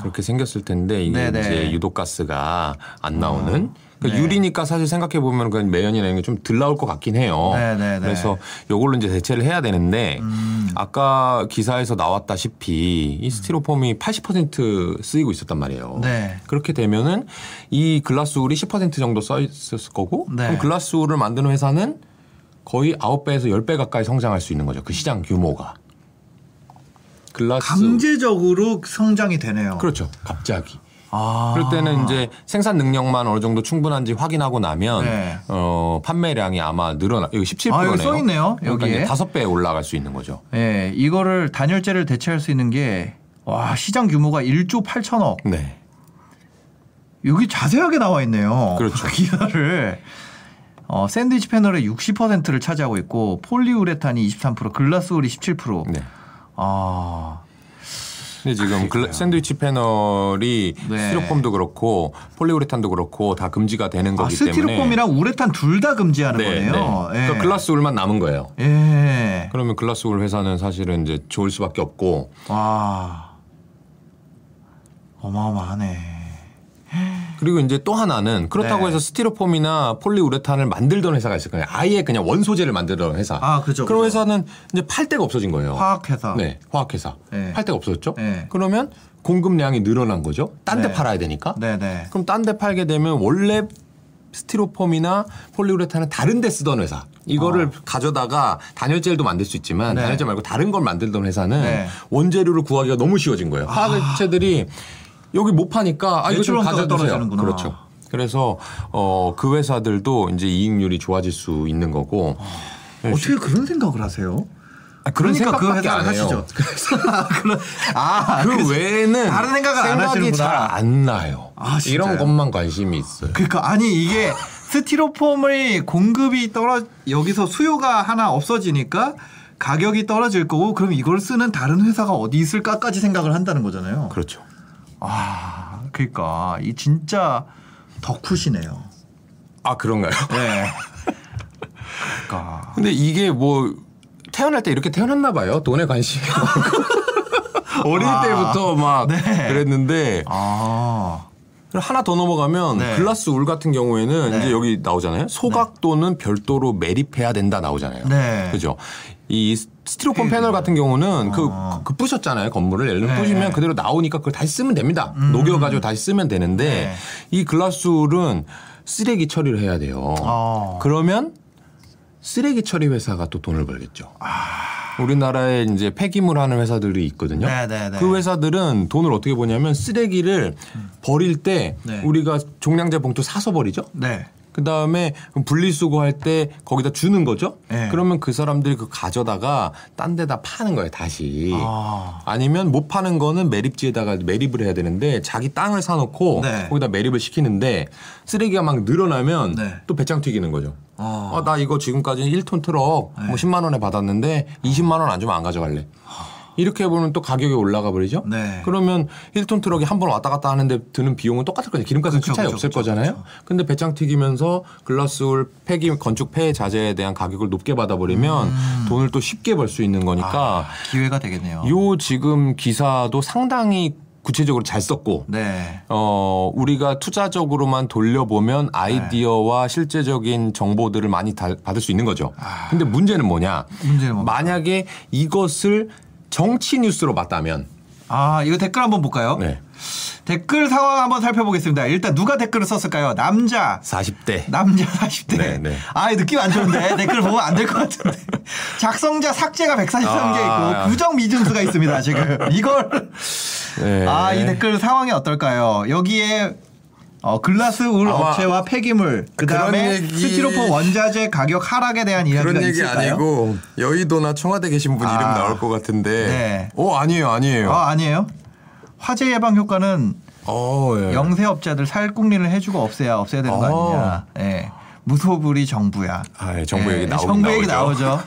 그렇게 생겼을 텐데 이게 네, 네. 이제 유독가스가 안 나오는. 그러니까 네. 유리니까 사실 생각해 보면 그 매연이나 이런 게 좀 덜 나올 것 같긴 해요. 네, 네, 네. 그래서 요걸로 이제 대체를 해야 되는데 음. 아까 기사에서 나왔다시피 이 스티로폼이 80% 쓰이고 있었단 말이에요. 네. 그렇게 되면은 이 글라스울이 10% 정도 써 있었을 거고 네. 그럼 글라스울을 만드는 회사는 거의 9배에서 10배 가까이 성장할 수 있는 거죠. 그 시장 규모가. 글라스 강제적으로 성장이 되네요. 그렇죠. 갑자기. 아. 그럴 때는 이제 생산 능력만 어느 정도 충분한지 확인하고 나면 네. 어, 판매량이 아마 늘어나 여기 17%네요. 아, 여기 써 있네요, 그러니까 여기에. 다섯 배 올라갈 수 있는 거죠. 예, 이거를 단열재를 대체할 수 있는 게 와, 시장 규모가 1조 8천억. 네. 여기 자세하게 나와 있네요. 그렇죠. 기사를 어, 샌드위치 패널의 60%를 차지하고 있고 폴리우레탄이 23%, 글라스울이 17%. 네. 아, 근데 지금 글라- 샌드위치 패널이 네. 스티로폼도 그렇고 폴리우레탄도 그렇고 다 금지가 되는 아 거기 때문에 스티로폼이랑 우레탄 둘 다 금지하는 네, 거네요. 네. 예. 그러니까 글라스울만 남은 거예요. 예. 그러면 글라스울 회사는 사실은 이제 좋을 수밖에 없고 와. 어마어마하네. 그리고 이제 또 하나는 그렇다고 네. 해서 스티로폼이나 폴리우레탄을 만들던 회사가 있을 거예요. 아예 그냥 원 소재를 만들던 회사. 아, 그죠, 그런 그죠. 회사는 이제 팔 데가 없어진 거예요. 화학회사. 네, 화학회사. 네. 팔 데가 없어졌죠. 네. 그러면 공급량이 늘어난 거죠. 딴데 네. 팔아야 되니까. 네네. 그럼 딴 데 팔게 되면 원래 스티로폼이나 폴리우레탄은 다른 데 쓰던 회사. 이거를 가져다가 단열재도 만들 수 있지만 아. 네. 단열재 말고 다른 걸 만들던 회사는 네. 원재료를 구하기가 너무 쉬워진 거예요. 화학업체들이 여기 못 파니까 아 이거 좀. 떨어지는구나. 그렇죠. 그래서 어 그 회사들도 이제 이익률이 좋아질 수 있는 거고 어 떻게 그런 생각을 하세요? 아, 그런 그러니까 그 회사를 안 해요. 하시죠. 아, 그 그래서- 외에는 다른 생각을 안 하시는구나. 잘안 나요. 아? 이런 것만 관심이 있어요. 그러니까 아니 이게 스티로폼의 공급이 떨어 여기서 수요가 하나 없어지니까 가격이 떨어질 거고 그럼 이걸 쓰는 다른 회사가 어디 있을까까지 생각을 한다는 거잖아요. 그렇죠. 아, 그러니까 이 진짜 덕후시네요. 아 그런가요? 네. 그러니까 근데 이게 뭐 태어날 때 이렇게 태어났나 봐요. 돈에 관심이. 어릴 아, 때부터 막 네. 그랬는데 아, 하나 더 넘어가면 네. 글라스 울 같은 경우에는 네. 이제 여기 나오잖아요. 소각도는 별도로 매립해야 된다 나오잖아요. 네. 그죠? 이 스티로폼 패널 같은 경우는 그, 그 부셨잖아요. 건물을 예를 들면 네. 부시면 그대로 나오니까 그걸 다시 쓰면 됩니다. 녹여가지고 다시 쓰면 되는데 네. 이 글라스 울은 쓰레기 처리를 해야 돼요. 어. 그러면 쓰레기 처리 회사가 또 돈을 벌겠죠. 아. 우리나라에 이제 폐기물 하는 회사들이 있거든요. 네, 네, 네. 그 회사들은 돈을 어떻게 버냐면 쓰레기를 버릴 때 네. 우리가 종량제 봉투 사서 버리죠. 네. 그 다음에 분리수거 할 때 거기다 주는 거죠. 네. 그러면 그 사람들이 그 가져다가 딴 데다 파는 거예요, 다시. 아. 아니면 못 파는 거는 매립지에다가 매립을 해야 되는데 자기 땅을 사놓고 네. 거기다 매립을 시키는데 쓰레기가 막 늘어나면 네. 또 배짱 튀기는 거죠. 아. 아, 나 이거 지금까지 1톤 트럭 네. 뭐 10만 원에 받았는데 20만 원 안 주면 안 가져갈래. 이렇게 해보면 또 가격이 올라가 버리죠. 네. 그러면 1톤 트럭이 한 번 왔다 갔다 하는데 드는 비용은 똑같을 거죠. 기름값은 큰 차이 그쵸, 없을 그쵸, 거잖아요. 그쵸. 근데 배짱 튀기면서 glass wool 폐기 건축 폐 자재에 대한 가격을 높게 받아버리면 돈을 또 쉽게 벌 수 있는 거니까 아, 기회가 되겠네요. 요 지금 기사도 상당히 구체적으로 잘 썼고 네. 어, 우리가 투자적으로만 돌려보면 아이디어와 실제적인 정보들을 많이 다- 받을 수 있는 거죠. 근데 문제는 뭐냐? 문제는? 만약에 이것을 정치 뉴스로 봤다면 아, 이거 댓글 한번 볼까요? 네. 댓글 상황 한번 살펴보겠습니다. 일단 누가 댓글을 썼을까요? 남자. 40대 남자 40대. 네, 네. 아, 느낌 안 좋은데. 댓글 보면 안 될 것 같은데. 작성자 삭제가 143개 아. 있고 부정 미증수가 있습니다. 지금. 이걸 네. 아, 이 댓글 상황이 어떨까요? 여기에 어, 글라스 울 업체와 폐기물, 그 다음에 그런 얘기- 스티로폼 원자재 가격 하락에 대한 이야기가 그런 얘기 있을까요? 아니고 여의도나 청와대 계신 분 아. 이름 나올 것 같은데. 네. 오 아니에요 아니에요. 아, 아니에요? 화재 예방 효과는 어, 예. 영세 업자들 살궁리를 해주고 없애야 없애야 되는 거 어. 아니냐. 예. 무소불위 정부야. 아, 예, 정부 얘기 나오긴 정부 얘기 나오죠. 나오죠.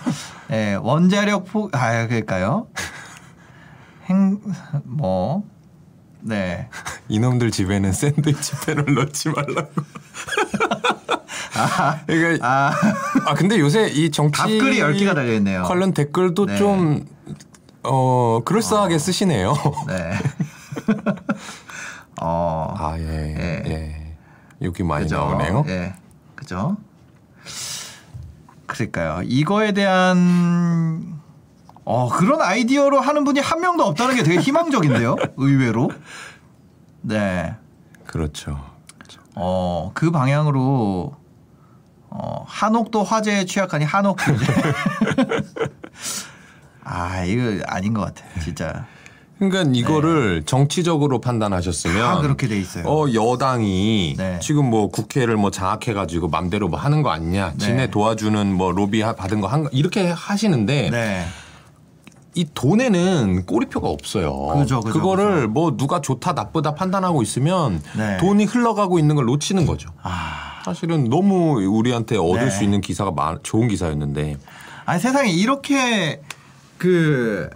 예, 원자력 포, 아, 그럴까요? 행, 뭐, 네. 이놈들 집에는 샌드위치 팬을 넣지 말라고. 그러니까 아, 아 근데 요새 이 정치 답글이 10개가 달려 있네요. 관련 댓글도 네. 좀 어, 그럴싸하게 쓰시네요. 네. 어, 아, 예. 예. 예. 여기 많이 그죠. 나오네요. 예. 그죠? 그러니까요. 이거에 대한 어, 그런 아이디어로 하는 분이 한 명도 없다는 게 되게 희망적인데요. 의외로. 네. 그렇죠. 어, 그 방향으로 어, 한옥도 화재에 취약하니 한옥. 아, 이거 아닌 것 같아. 진짜. 그러니까 이거를 정치적으로 판단하셨으면 네. 다 그렇게 돼 있어요. 어 여당이 네. 지금 뭐 국회를 뭐 장악해 가지고 맘대로 뭐 하는 거 아니냐. 네. 지네 도와주는 뭐 로비 하- 받은 거 한 거 이렇게 하시는데 네. 이 돈에는 꼬리표가 없어요. 그죠, 그죠, 거를 그죠. 뭐 누가 좋다 나쁘다 판단하고 있으면 네. 돈이 흘러가고 있는 걸 놓치는 거죠. 아. 사실은 너무 우리한테 얻을 네. 수 있는 기사가 많, 좋은 기사였는데 아니 세상에 이렇게 그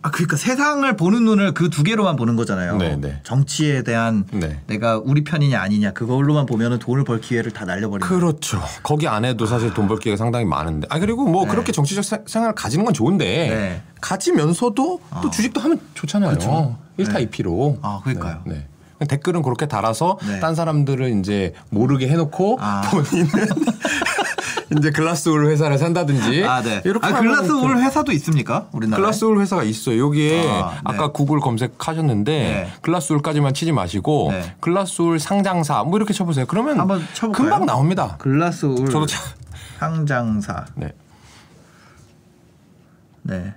아, 그러니까 세상을 보는 눈을 그 두 개로만 보는 거잖아요. 네, 네. 정치에 대한 네. 내가 우리 편이냐 아니냐 그걸로만 보면은 돈을 벌 기회를 다 날려버리는. 그렇죠. 거기 안에도 사실 돈 벌 기회가 상당히 많은데. 아 그리고 뭐 네. 그렇게 정치적 세- 생활을 가지는 건 좋은데 네. 가지면서도 또 주식도 하면 좋잖아요. 그쵸. 일타 네. 이피로. 아, 그러니까요. 네. 네. 댓글은 그렇게 달아서 네. 딴 사람들을 이제 모르게 해놓고 아. 본인은 이제 글라스울 회사를 산다든지 아, 네. 이렇게 아, 하면은 글라스 그- 울 회사도 있습니까? 우리나라에? 글라스울 회사가 있어요. 여기에 아, 네. 아, 까 구글 검색하셨는데 네. 글라스울까지만 치지 마시고 네. 글라스울 상장사 뭐 이렇게 쳐보세요. 그러면 한번 쳐볼까요? 금방 나옵니다. 글라스 울 저도 참- 상장사. 네. 네.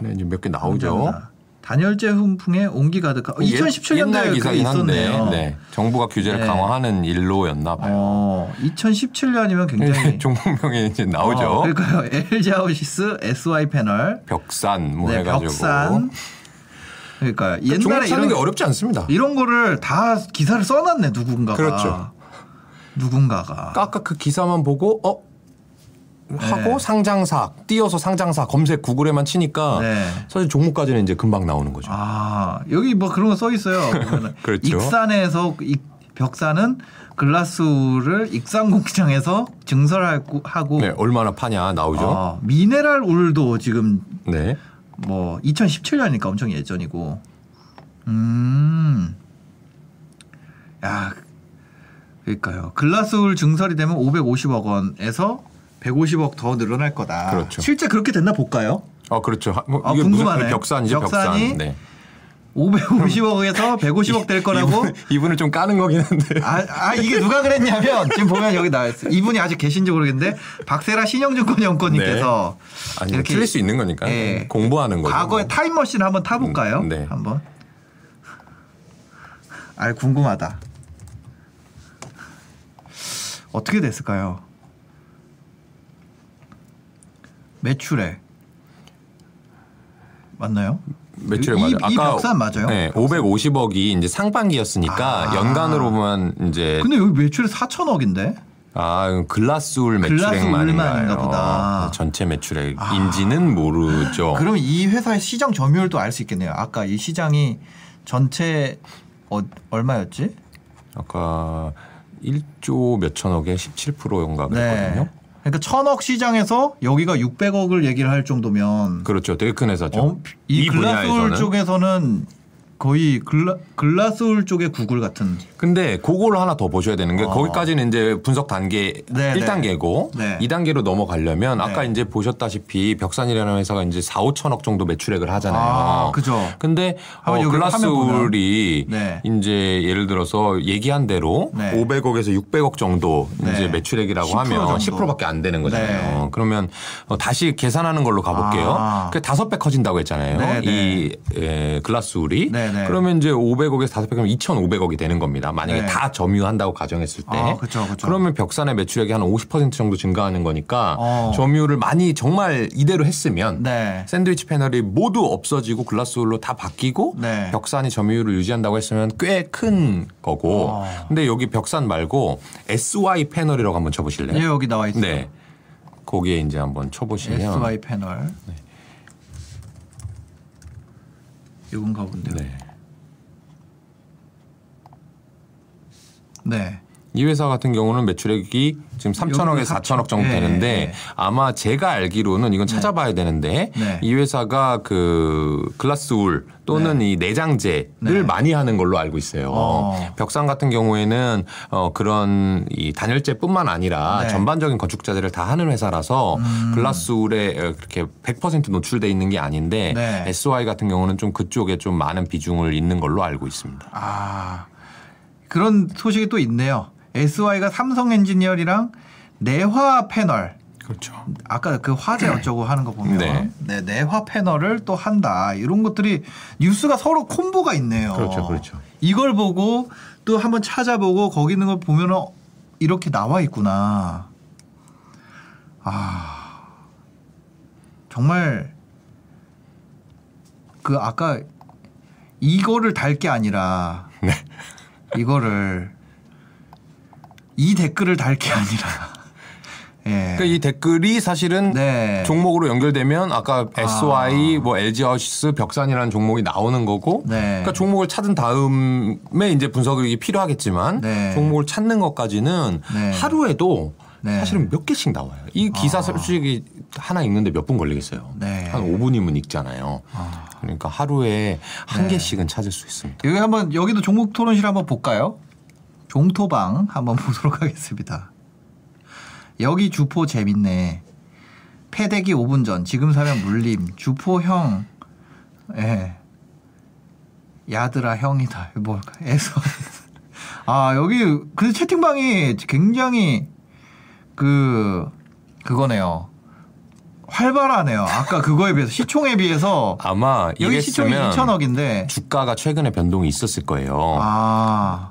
네, 이제 몇 개 나오죠. 상장사. 단열재 훈풍에 온기 가득한. 어, 2017년도에 옛날 기사긴 한데 있었네요. 네. 정부가 규제를 네. 강화하는 일로였나 봐요. 어, 2017년이면 굉장히 종목명에 이제 나오죠. 어, 그러니까요. LG 하우시스 SY 패널 벽산 뭐 네, 해가지고. 벽산. 그러니까 옛날에 이런 게 어렵지 않습니다. 이런 거를 다 기사를 써놨네 누군가가. 그렇죠. 누군가가. 아까 그 기사만 보고 어 하고 네. 상장사 띄어서 상장사 검색 구글에만 치니까 네. 사실 종목까지는 이제 금방 나오는 거죠. 아 여기 뭐 그런 거 써 있어요. 그렇죠. 익산에서 익, 벽산은 글라스를 익산 공장에서 증설하고 하고 네, 얼마나 파냐 나오죠. 어, 미네랄 울도 지금 네. 뭐 2017년이니까 엄청 예전이고. 음. 야. 그러니까요. 글라스울 증설이 되면 550억 원에서 150억 더 늘어날 거다. 그렇죠. 실제 그렇게 됐나 볼까요? 어 그렇죠. 하- 뭐 아, 궁금하네. 벽산이죠 벽산이 벽산. 네. 550억에서 150억 될 거라고. 이분, 이분 을 좀 까는 거긴 한데. 아, 아, 이게 누가 그랬냐면 지금 보면 여기 나와 있어. 이분이 아직 계신지 모르겠는데 박세라 신영증권 연구원님께서 아니 뭐 틀릴 수 있는 거니까 예. 공부하는 거죠. 과거의 뭐. 타임머신 한번 타볼까요? 음, 네. 한번. 아 궁금하다. 어떻게 됐을까요? 매출액 맞나요? 매출액 이- 맞아요. 이 벽산 맞아요? 네, 550억이 이제 상반기였으니까 아. 연간으로 보면 이제 근데 여기 매출이 4천억인데? 아 글라스울 매출액만인가요? 보다. 전체 매출액인지는 모르죠. 그럼 이 회사의 시장 점유율도 알 수 있겠네요. 아까 이 시장이 전체 어, 얼마였지? 아까 1조 몇천억에 17%인가 그랬거든요. 그러니까 천억 시장에서 여기가 600억을 얘기를 할 정도면 그렇죠. 되게 큰 회사죠. 어, 이, 글라스올 분야에서는. 쪽에서는 거의 글라, 글라스홀 쪽의 구글 같은. 근데 그걸 하나 더 보셔야 되는 게 어. 거기까지는 이제 분석 단계 네, 1단계고 네. 2단계로 넘어가려면 아까 네. 이제 보셨다시피 벽산이라는 회사가 이제 4, 5천억 정도 매출액을 하잖아요. 아, 그죠. 근데 어. 글라스홀이 네. 이제 예를 들어서 얘기한 대로 네. 500억에서 600억 정도 네. 이제 매출액이라고 10% 하면 정도. 10%밖에 안 되는 거잖아요. 네. 그러면 어, 다시 계산하는 걸로 가볼게요. 아. 그 다섯 배 커진다고 했잖아요. 이 에, 글라스홀이 네, 네. 그러면 이제 500억에서 다섯 배 하면 2,500억이 되는 겁니다. 만약에 네. 다 점유한다고 가정했을 때. 아, 그쵸, 그쵸. 그러면 벽산의 매출액이 한 50% 정도 증가하는 거니까 어. 점유를 많이 정말 이대로 했으면 네. 샌드위치 패널이 모두 없어지고 글라스홀로 다 바뀌고 네. 벽산이 점유율을 유지한다고 했으면 꽤 큰 거고. 어. 근데 여기 벽산 말고 SY 패널이라고 한번 쳐보실래요? 예, 여기 나와 있어요. 네. 거기에 이제 한번 쳐보시면 SY 패널. 이건가 본데요. 네. 네. 이 회사 같은 경우는 매출액이 지금 3천억에서 여기도 4천억 정도 예, 되는데 예. 아마 제가 알기로는 이건 찾아봐야 되는데 네. 이 회사가 그 글라스울 또는 이 내장재를 네. 많이 하는 걸로 알고 있어요. 어. 벽산 같은 경우에는 어 그런 이 단열재뿐만 아니라 네. 전반적인 건축 자재를 다 하는 회사라서 음. 글라스울에 그렇게 100% 노출돼 있는 게 아닌데 네. SY 같은 경우는 좀 그쪽에 좀 많은 비중을 잇는 걸로 알고 있습니다. 아 그런 소식이 또 있네요. SY가 삼성 엔지니어리랑 내화 패널 그렇죠. 아까 그 화재 어쩌고 하는 거 보면 네. 네. 내화 패널을 또 한다 이런 것들이 뉴스가 서로 콤보가 있네요. 그렇죠, 그렇죠. 이걸 보고 또 한번 찾아보고 거기 있는 걸 보면은 이렇게 나와 있구나. 아 정말 그 아까 이거를 달 게 아니라 네. 이거를 이 댓글을 달 게 아니라 예. 그러니까 이 댓글이 사실은 네. 종목으로 연결되면 아까 SY 뭐 LG 하우스 벽산이라는 종목이 나오는 거고 네. 그러니까 종목을 찾은 다음에 이제 분석이 필요하겠지만 네. 종목을 찾는 것까지는 네. 하루에도 네. 사실은 몇 개씩 나와요. 이 기사 솔직히 하나 읽는데 몇 분 걸리겠어요. 네. 한 5분이면 읽잖아요. 아. 그러니까 하루에 한 네. 개씩은 찾을 수 있습니다. 여기 한번 여기도 종목 토론실 한번 볼까요? 종토방 한번 보도록 하겠습니다. 여기 주포 재밌네. 패대기 5분 전. 지금 사면 물림. 주포 형. 예. 야드라 형이다. 뭘까? 에서. 아 여기 그 채팅방이 굉장히 그 그거네요. 활발하네요. 아까 그거에 비해서 시총에 비해서. 아마 여기 시총이 이랬으면 2천억인데. 주가가 최근에 변동이 있었을 거예요. 아,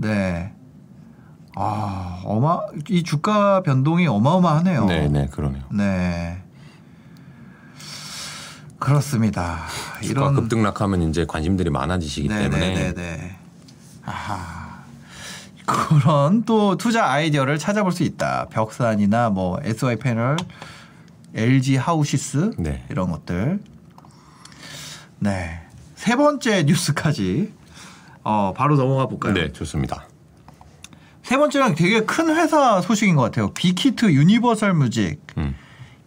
네. 아, 어마, 이 주가 변동이 어마어마하네요. 네, 네, 그러네요. 네. 그렇습니다. 주가 이런. 급등락하면 이제 관심들이 많아지시기 네, 때문에 네, 네, 네. 아하. 그런 또 투자 아이디어를 찾아볼 수 있다. 벽산이나 뭐 SY 패널, LG 하우시스 네. 이런 것들. 네. 세 번째 뉴스까지 어, 바로 넘어가 볼까요? 네, 좋습니다. 세 번째는 되게 큰 회사 소식인 것 같아요. 빅히트 유니버설 뮤직 음.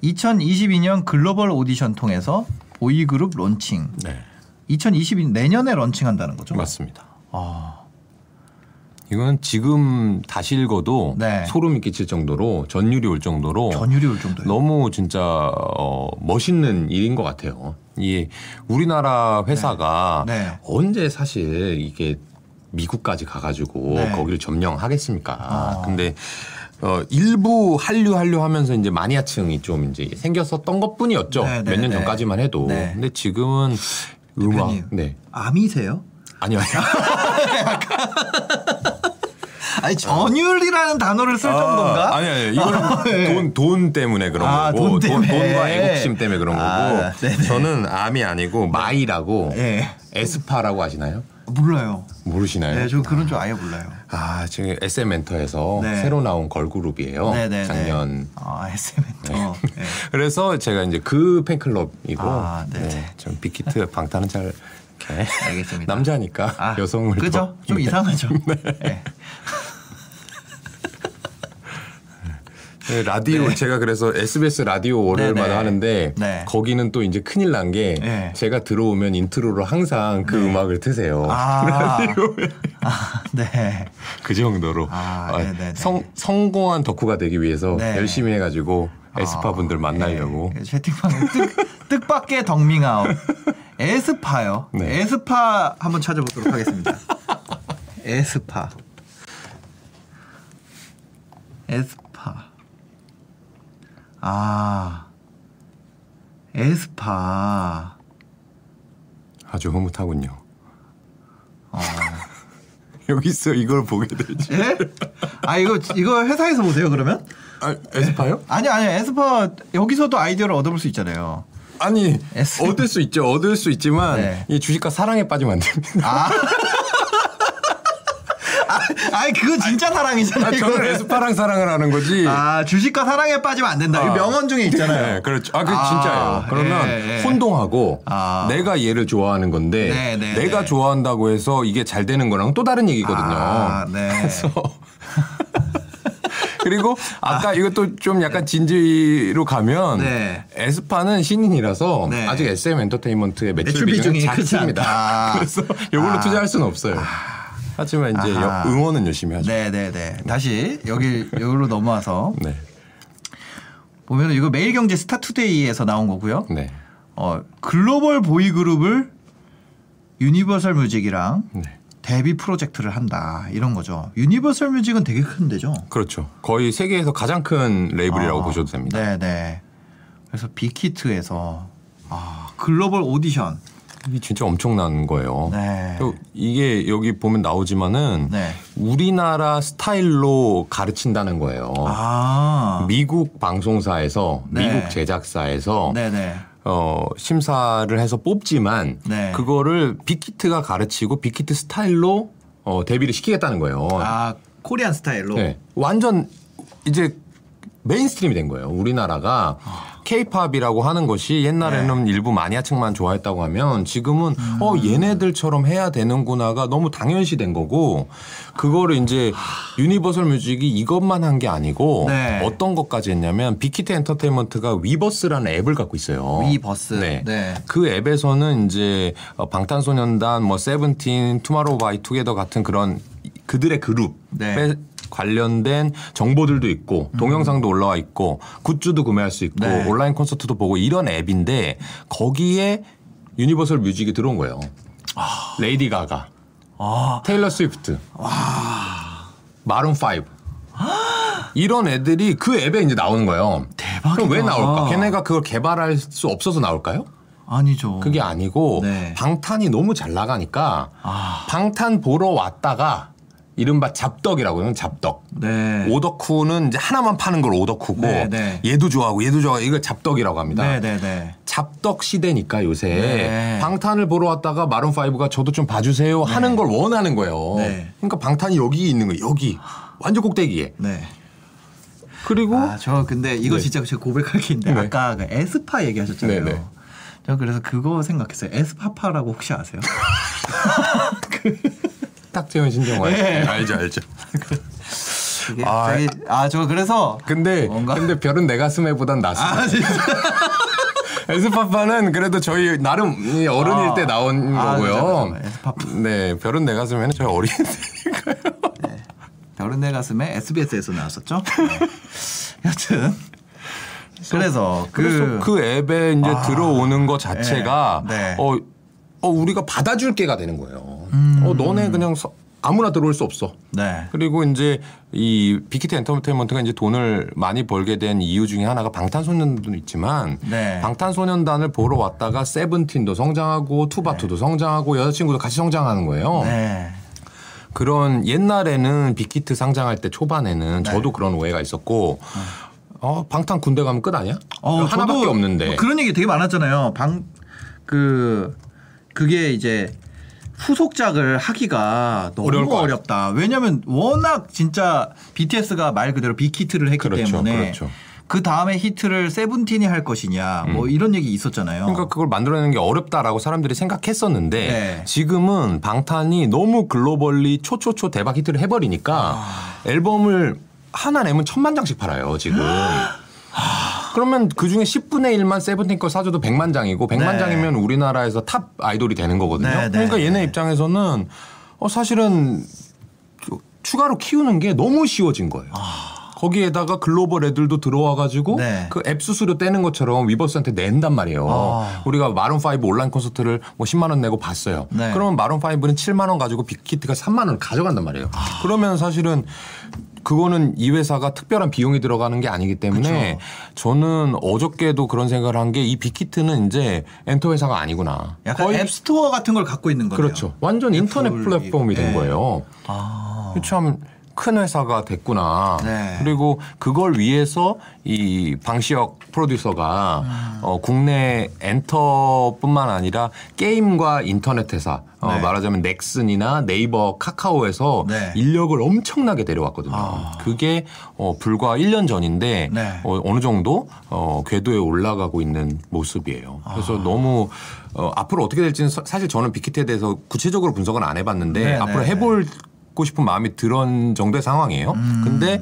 2022년 글로벌 오디션 통해서 보이그룹 론칭. 네, 2022 내년에 론칭한다는 거죠. 맞습니다. 아, 이건 지금 다시 읽어도 네. 소름이 끼칠 정도로 전율이 올 정도로 전율이 올 정도예요. 너무 진짜 어, 멋있는 일인 것 같아요. 이 우리나라 회사가 네. 네. 언제 사실 이게 미국까지 가가지고 네. 거기를 점령하겠습니까? 아. 근데 어, 일부 한류 한류 하면서 이제 마니아층이 좀 이제 생겼었던 것 뿐이었죠. 네, 네, 몇년 네. 전까지만 해도. 네. 근데 지금은 음악. 네. 암이세요? 아니요, 아니요. 아니 전율이라는 단어를 쓸 정도인가? 아니, 아니, 이거는 네. 돈, 돈 때문에 그런 아, 거고. 돈 때문에. 과 애국심 때문에 그런 아, 거고. 네네. 저는 암이 아니고 마이라고 예. 에스파라고 아시나요? 몰라요. 모르시나요? 네, 저 그런 줄 아예 몰라요. 아, 지금 SM 엔터에서 네. 새로 나온 걸그룹이에요. 네, 네, 네. 작년. 아, SM엔터. 네. 그래서 제가 이제 그 팬클럽이고 아, 네. 네, 좀 빅히트 방탄은 잘 이렇게 알겠습니다. 남자니까 아, 여성을 그죠? 더- 좀 네. 이상하죠. 네. 네, 라디오 네. 제가 그래서 SBS 라디오 월요일마다 네네. 하는데 네. 거기는 또 이제 큰일 난게 네. 제가 들어오면 intro로 항상 그 음악을 트세요. 아, 아, 네. 그 정도로 아, 아. 성, 성공한 덕후가 되기 위해서 네. 열심히 해가지고 에스파 분들 만나려고 네. 채팅방에 뜻, 뜻밖의 덕밍아웃. 에스파요. 네. 에스파 한번 찾아보도록 하겠습니다. 에스파. 에스파. 아. 에스파. 아주 흐뭇하군요. 어. 여기서 이걸 보게 되지. 예? 아 이거 이거 회사에서 보세요 그러면? 아, 에스파요? 아니 아니 에스파 여기서도 아이디어를 얻어볼 수 있잖아요. 아니 에스- 얻을 수 있죠. 얻을 수 있지만 네. 이 주식과 사랑에 빠지면 안 됩니다. 아. 아, 아니 그거 진짜 사랑이잖아요. 아, 저는. 에스파랑 사랑을 하는 거지. 아 주식과 사랑에 빠지면 안 된다. 이 아. 명언 중에 있잖아요. 네, 그렇죠. 아, 그 아, 진짜예요. 그러면 예, 예. 혼동하고 아. 내가 얘를 좋아하는 건데 네, 네, 내가 네. 좋아한다고 해서 이게 잘 되는 거랑 또 다른 얘기거든요. 아, 네. 그래서 그리고 아까 이것도 좀 약간 진지로 가면 네. 에스파는 신인이라서 네. 아직 SM 엔터테인먼트의 매출, 매출 비중이 작습니다. 그래서 이걸로 아. 투자할 수는 없어요. 하지만 이제 아하. 응원은 열심히 하죠. 네네네. 다시 여기 여기로 넘어와서 네. 보면 이거 매일경제 스타투데이에서 나온 거고요. 네. 어 글로벌 보이 그룹을 유니버설 뮤직이랑 네. 데뷔 프로젝트를 한다 이런 거죠. 유니버설 뮤직은 되게 큰 데죠. 그렇죠. 거의 세계에서 가장 큰 레이블이라고 아, 보셔도 됩니다. 네네. 그래서 빅히트에서 아 글로벌 오디션. 이게 진짜 엄청난 거예요. 네. 또 이게 여기 보면 나오지만은 네. 우리나라 스타일로 가르친다는 거예요. 아. 미국 방송사에서 네. 미국 제작사에서 네네. 어, 심사를 해서 뽑지만 네. 그거를 빅히트가 가르치고 빅히트 스타일로 어, 데뷔를 시키겠다는 거예요. 아 Korean style로. 네. 완전 이제 mainstream이 된 거예요. 우리나라가 케이팝이라고 하는 것이 옛날에는 일부 마니아층만 좋아했다고 하면 지금은 어 얘네들처럼 해야 되는구나가 너무 당연시 된 거고 그거를 이제 유니버설 뮤직이 이것만 한 게 아니고 네. 어떤 것까지 했냐면 빅히트 엔터테인먼트가 위버스라는 앱을 갖고 있어요. 위버스. 네. 네. 그 앱에서는 이제 어, 방탄소년단, 뭐 세븐틴, 투마로우 바이 투게더 같은 그런 그들의 그룹에 네. 관련된 정보들도 있고 동영상도 올라와 있고 굿즈도 구매할 수 있고 네. 온라인 콘서트도 보고 이런 앱인데 거기에 유니버설 뮤직이 들어온 거예요. 레이디 가가, 아. 테일러 스위프트, 마룬 5 이런 애들이 그 앱에 이제 나오는 거예요. 대박이다. 그럼 왜 나올까? 걔네가 그걸 개발할 수 없어서 나올까요? 아니죠. 그게 아니고 네. 방탄이 너무 잘 나가니까 아. 방탄 보러 왔다가 이른바 잡덕이라고 하는 잡덕. 네. 오덕후는 이제 하나만 파는 걸 오덕후고 네, 네. 얘도 좋아하고 얘도 좋아하고 이걸 잡덕이라고 합니다. 네네네. 잡덕 시대니까 요새 네. 방탄을 보러 왔다가 마룬 5가 저도 좀 봐주세요 하는 걸 원하는 거예요. 네. 그러니까 방탄이 여기 있는 거예요. 여기 완전 꼭대기에. 네. 그리고 아, 저 근데 이거 네. 진짜 제가 고백할 게 있는데 네. 아까 그 에스파 얘기하셨잖아요. 네, 네. 저 그래서 그거 생각했어요. 에스파파라고 혹시 아세요? 탁재현 신정화 네. 알죠 알죠. 그게 아, 아저 그래서 근데 뭔가? 근데 별은 내 가슴에보단 낫습니다. 아 진짜 에스파파는 그래도 저희 나름 이 어른일 아. 때 나온 아, 거고요. 에스파파. 네, 별은 내 가슴에는 저희 어린이니까요. 별은 내 가슴에 SBS에서 나왔었죠. 네. 여튼 그래서 그래서 그, 그 앱에 이제 아. 들어오는 것 자체가 네, 네. 어, 어 우리가 받아줄 게가 되는 거예요. 음. 어 너네 그냥 서- 아무나 들어올 수 없어. 네. 그리고 이제 이 빅히트 엔터테인먼트가 이제 돈을 많이 벌게 된 이유 중에 하나가 방탄소년단도 있지만 네. 방탄소년단을 보러 왔다가 세븐틴도 성장하고 투바투도 성장하고 여자친구도 같이 성장하는 거예요. 네. 그런 옛날에는 빅히트 상장할 때 초반에는 네. 저도 그런 오해가 있었고 어 방탄 군대 가면 끝 아니야? 어, 하나밖에 없는데. 뭐 그런 얘기 되게 많았잖아요. 방 그 그게 이제 후속작을 하기가 어려울 너무. 어렵다. 왜냐면 워낙 진짜 BTS가 말 그대로 빅히트를 했기 그렇죠, 때문에 그렇죠. 그 다음에 히트를 세븐틴이 할 것이냐 뭐 이런 얘기 있었잖아요. 그러니까 그걸 만들어내는 게 어렵다라고 사람들이 생각했었는데 네. 지금은 방탄이 너무 글로벌리 초초초 대박 히트를 해버리니까 아. 앨범을 하나 내면 천만 장씩 팔아요 지금. 그러면 그 중에 10분의 1만 세븐틴 걸 사줘도 100만 장이고 100만 네. 장이면 우리나라에서 탑 아이돌이 되는 거거든요. 네, 네, 그러니까 얘네 네. 입장에서는 어 사실은 추가로 키우는 게 너무 쉬워진 거예요. 거기에다가 글로벌 애들도 들어와가지고 아. 네. 그 앱 수수료 떼는 것처럼 위버스한테 낸단 말이에요. 아. 우리가 마룬 5 온라인 콘서트를 뭐 10만 원 내고 봤어요. 네. 그러면 마룬 5는 7만 원 가지고 빅히트가 3만 원 가져간단 말이에요. 그러면 사실은 그거는 이 회사가 특별한 비용이 들어가는 게 아니기 때문에 저는 어저께도 그런 생각을 한 게 이 빅히트는 이제 엔터 회사가 아니구나. 약간 거의 앱스토어 같은 걸 갖고 있는 거네요. 그렇죠. 완전 인터넷 플랫폼이 된 네. 거예요. 아. 참 큰 회사가 됐구나. 네. 그리고 그걸 위해서 이 방시혁 프로듀서가 음. 어, 국내 엔터뿐만 아니라 게임과 인터넷 회사 어, 네. 말하자면 넥슨이나 네이버, 카카오에서 네. 인력을 엄청나게 데려왔거든요. 아. 그게 어, 불과 1년 전인데 네. 어, 어느 정도 어, 궤도에 올라가고 있는 모습이에요. 그래서 아. 너무 어, 앞으로 어떻게 될지는 사- 사실 저는 빅히트에 대해서 구체적으로 분석은 안 해봤는데 네, 앞으로 네, 해보고 싶은 마음이 드는 정도의 상황이에요. 근데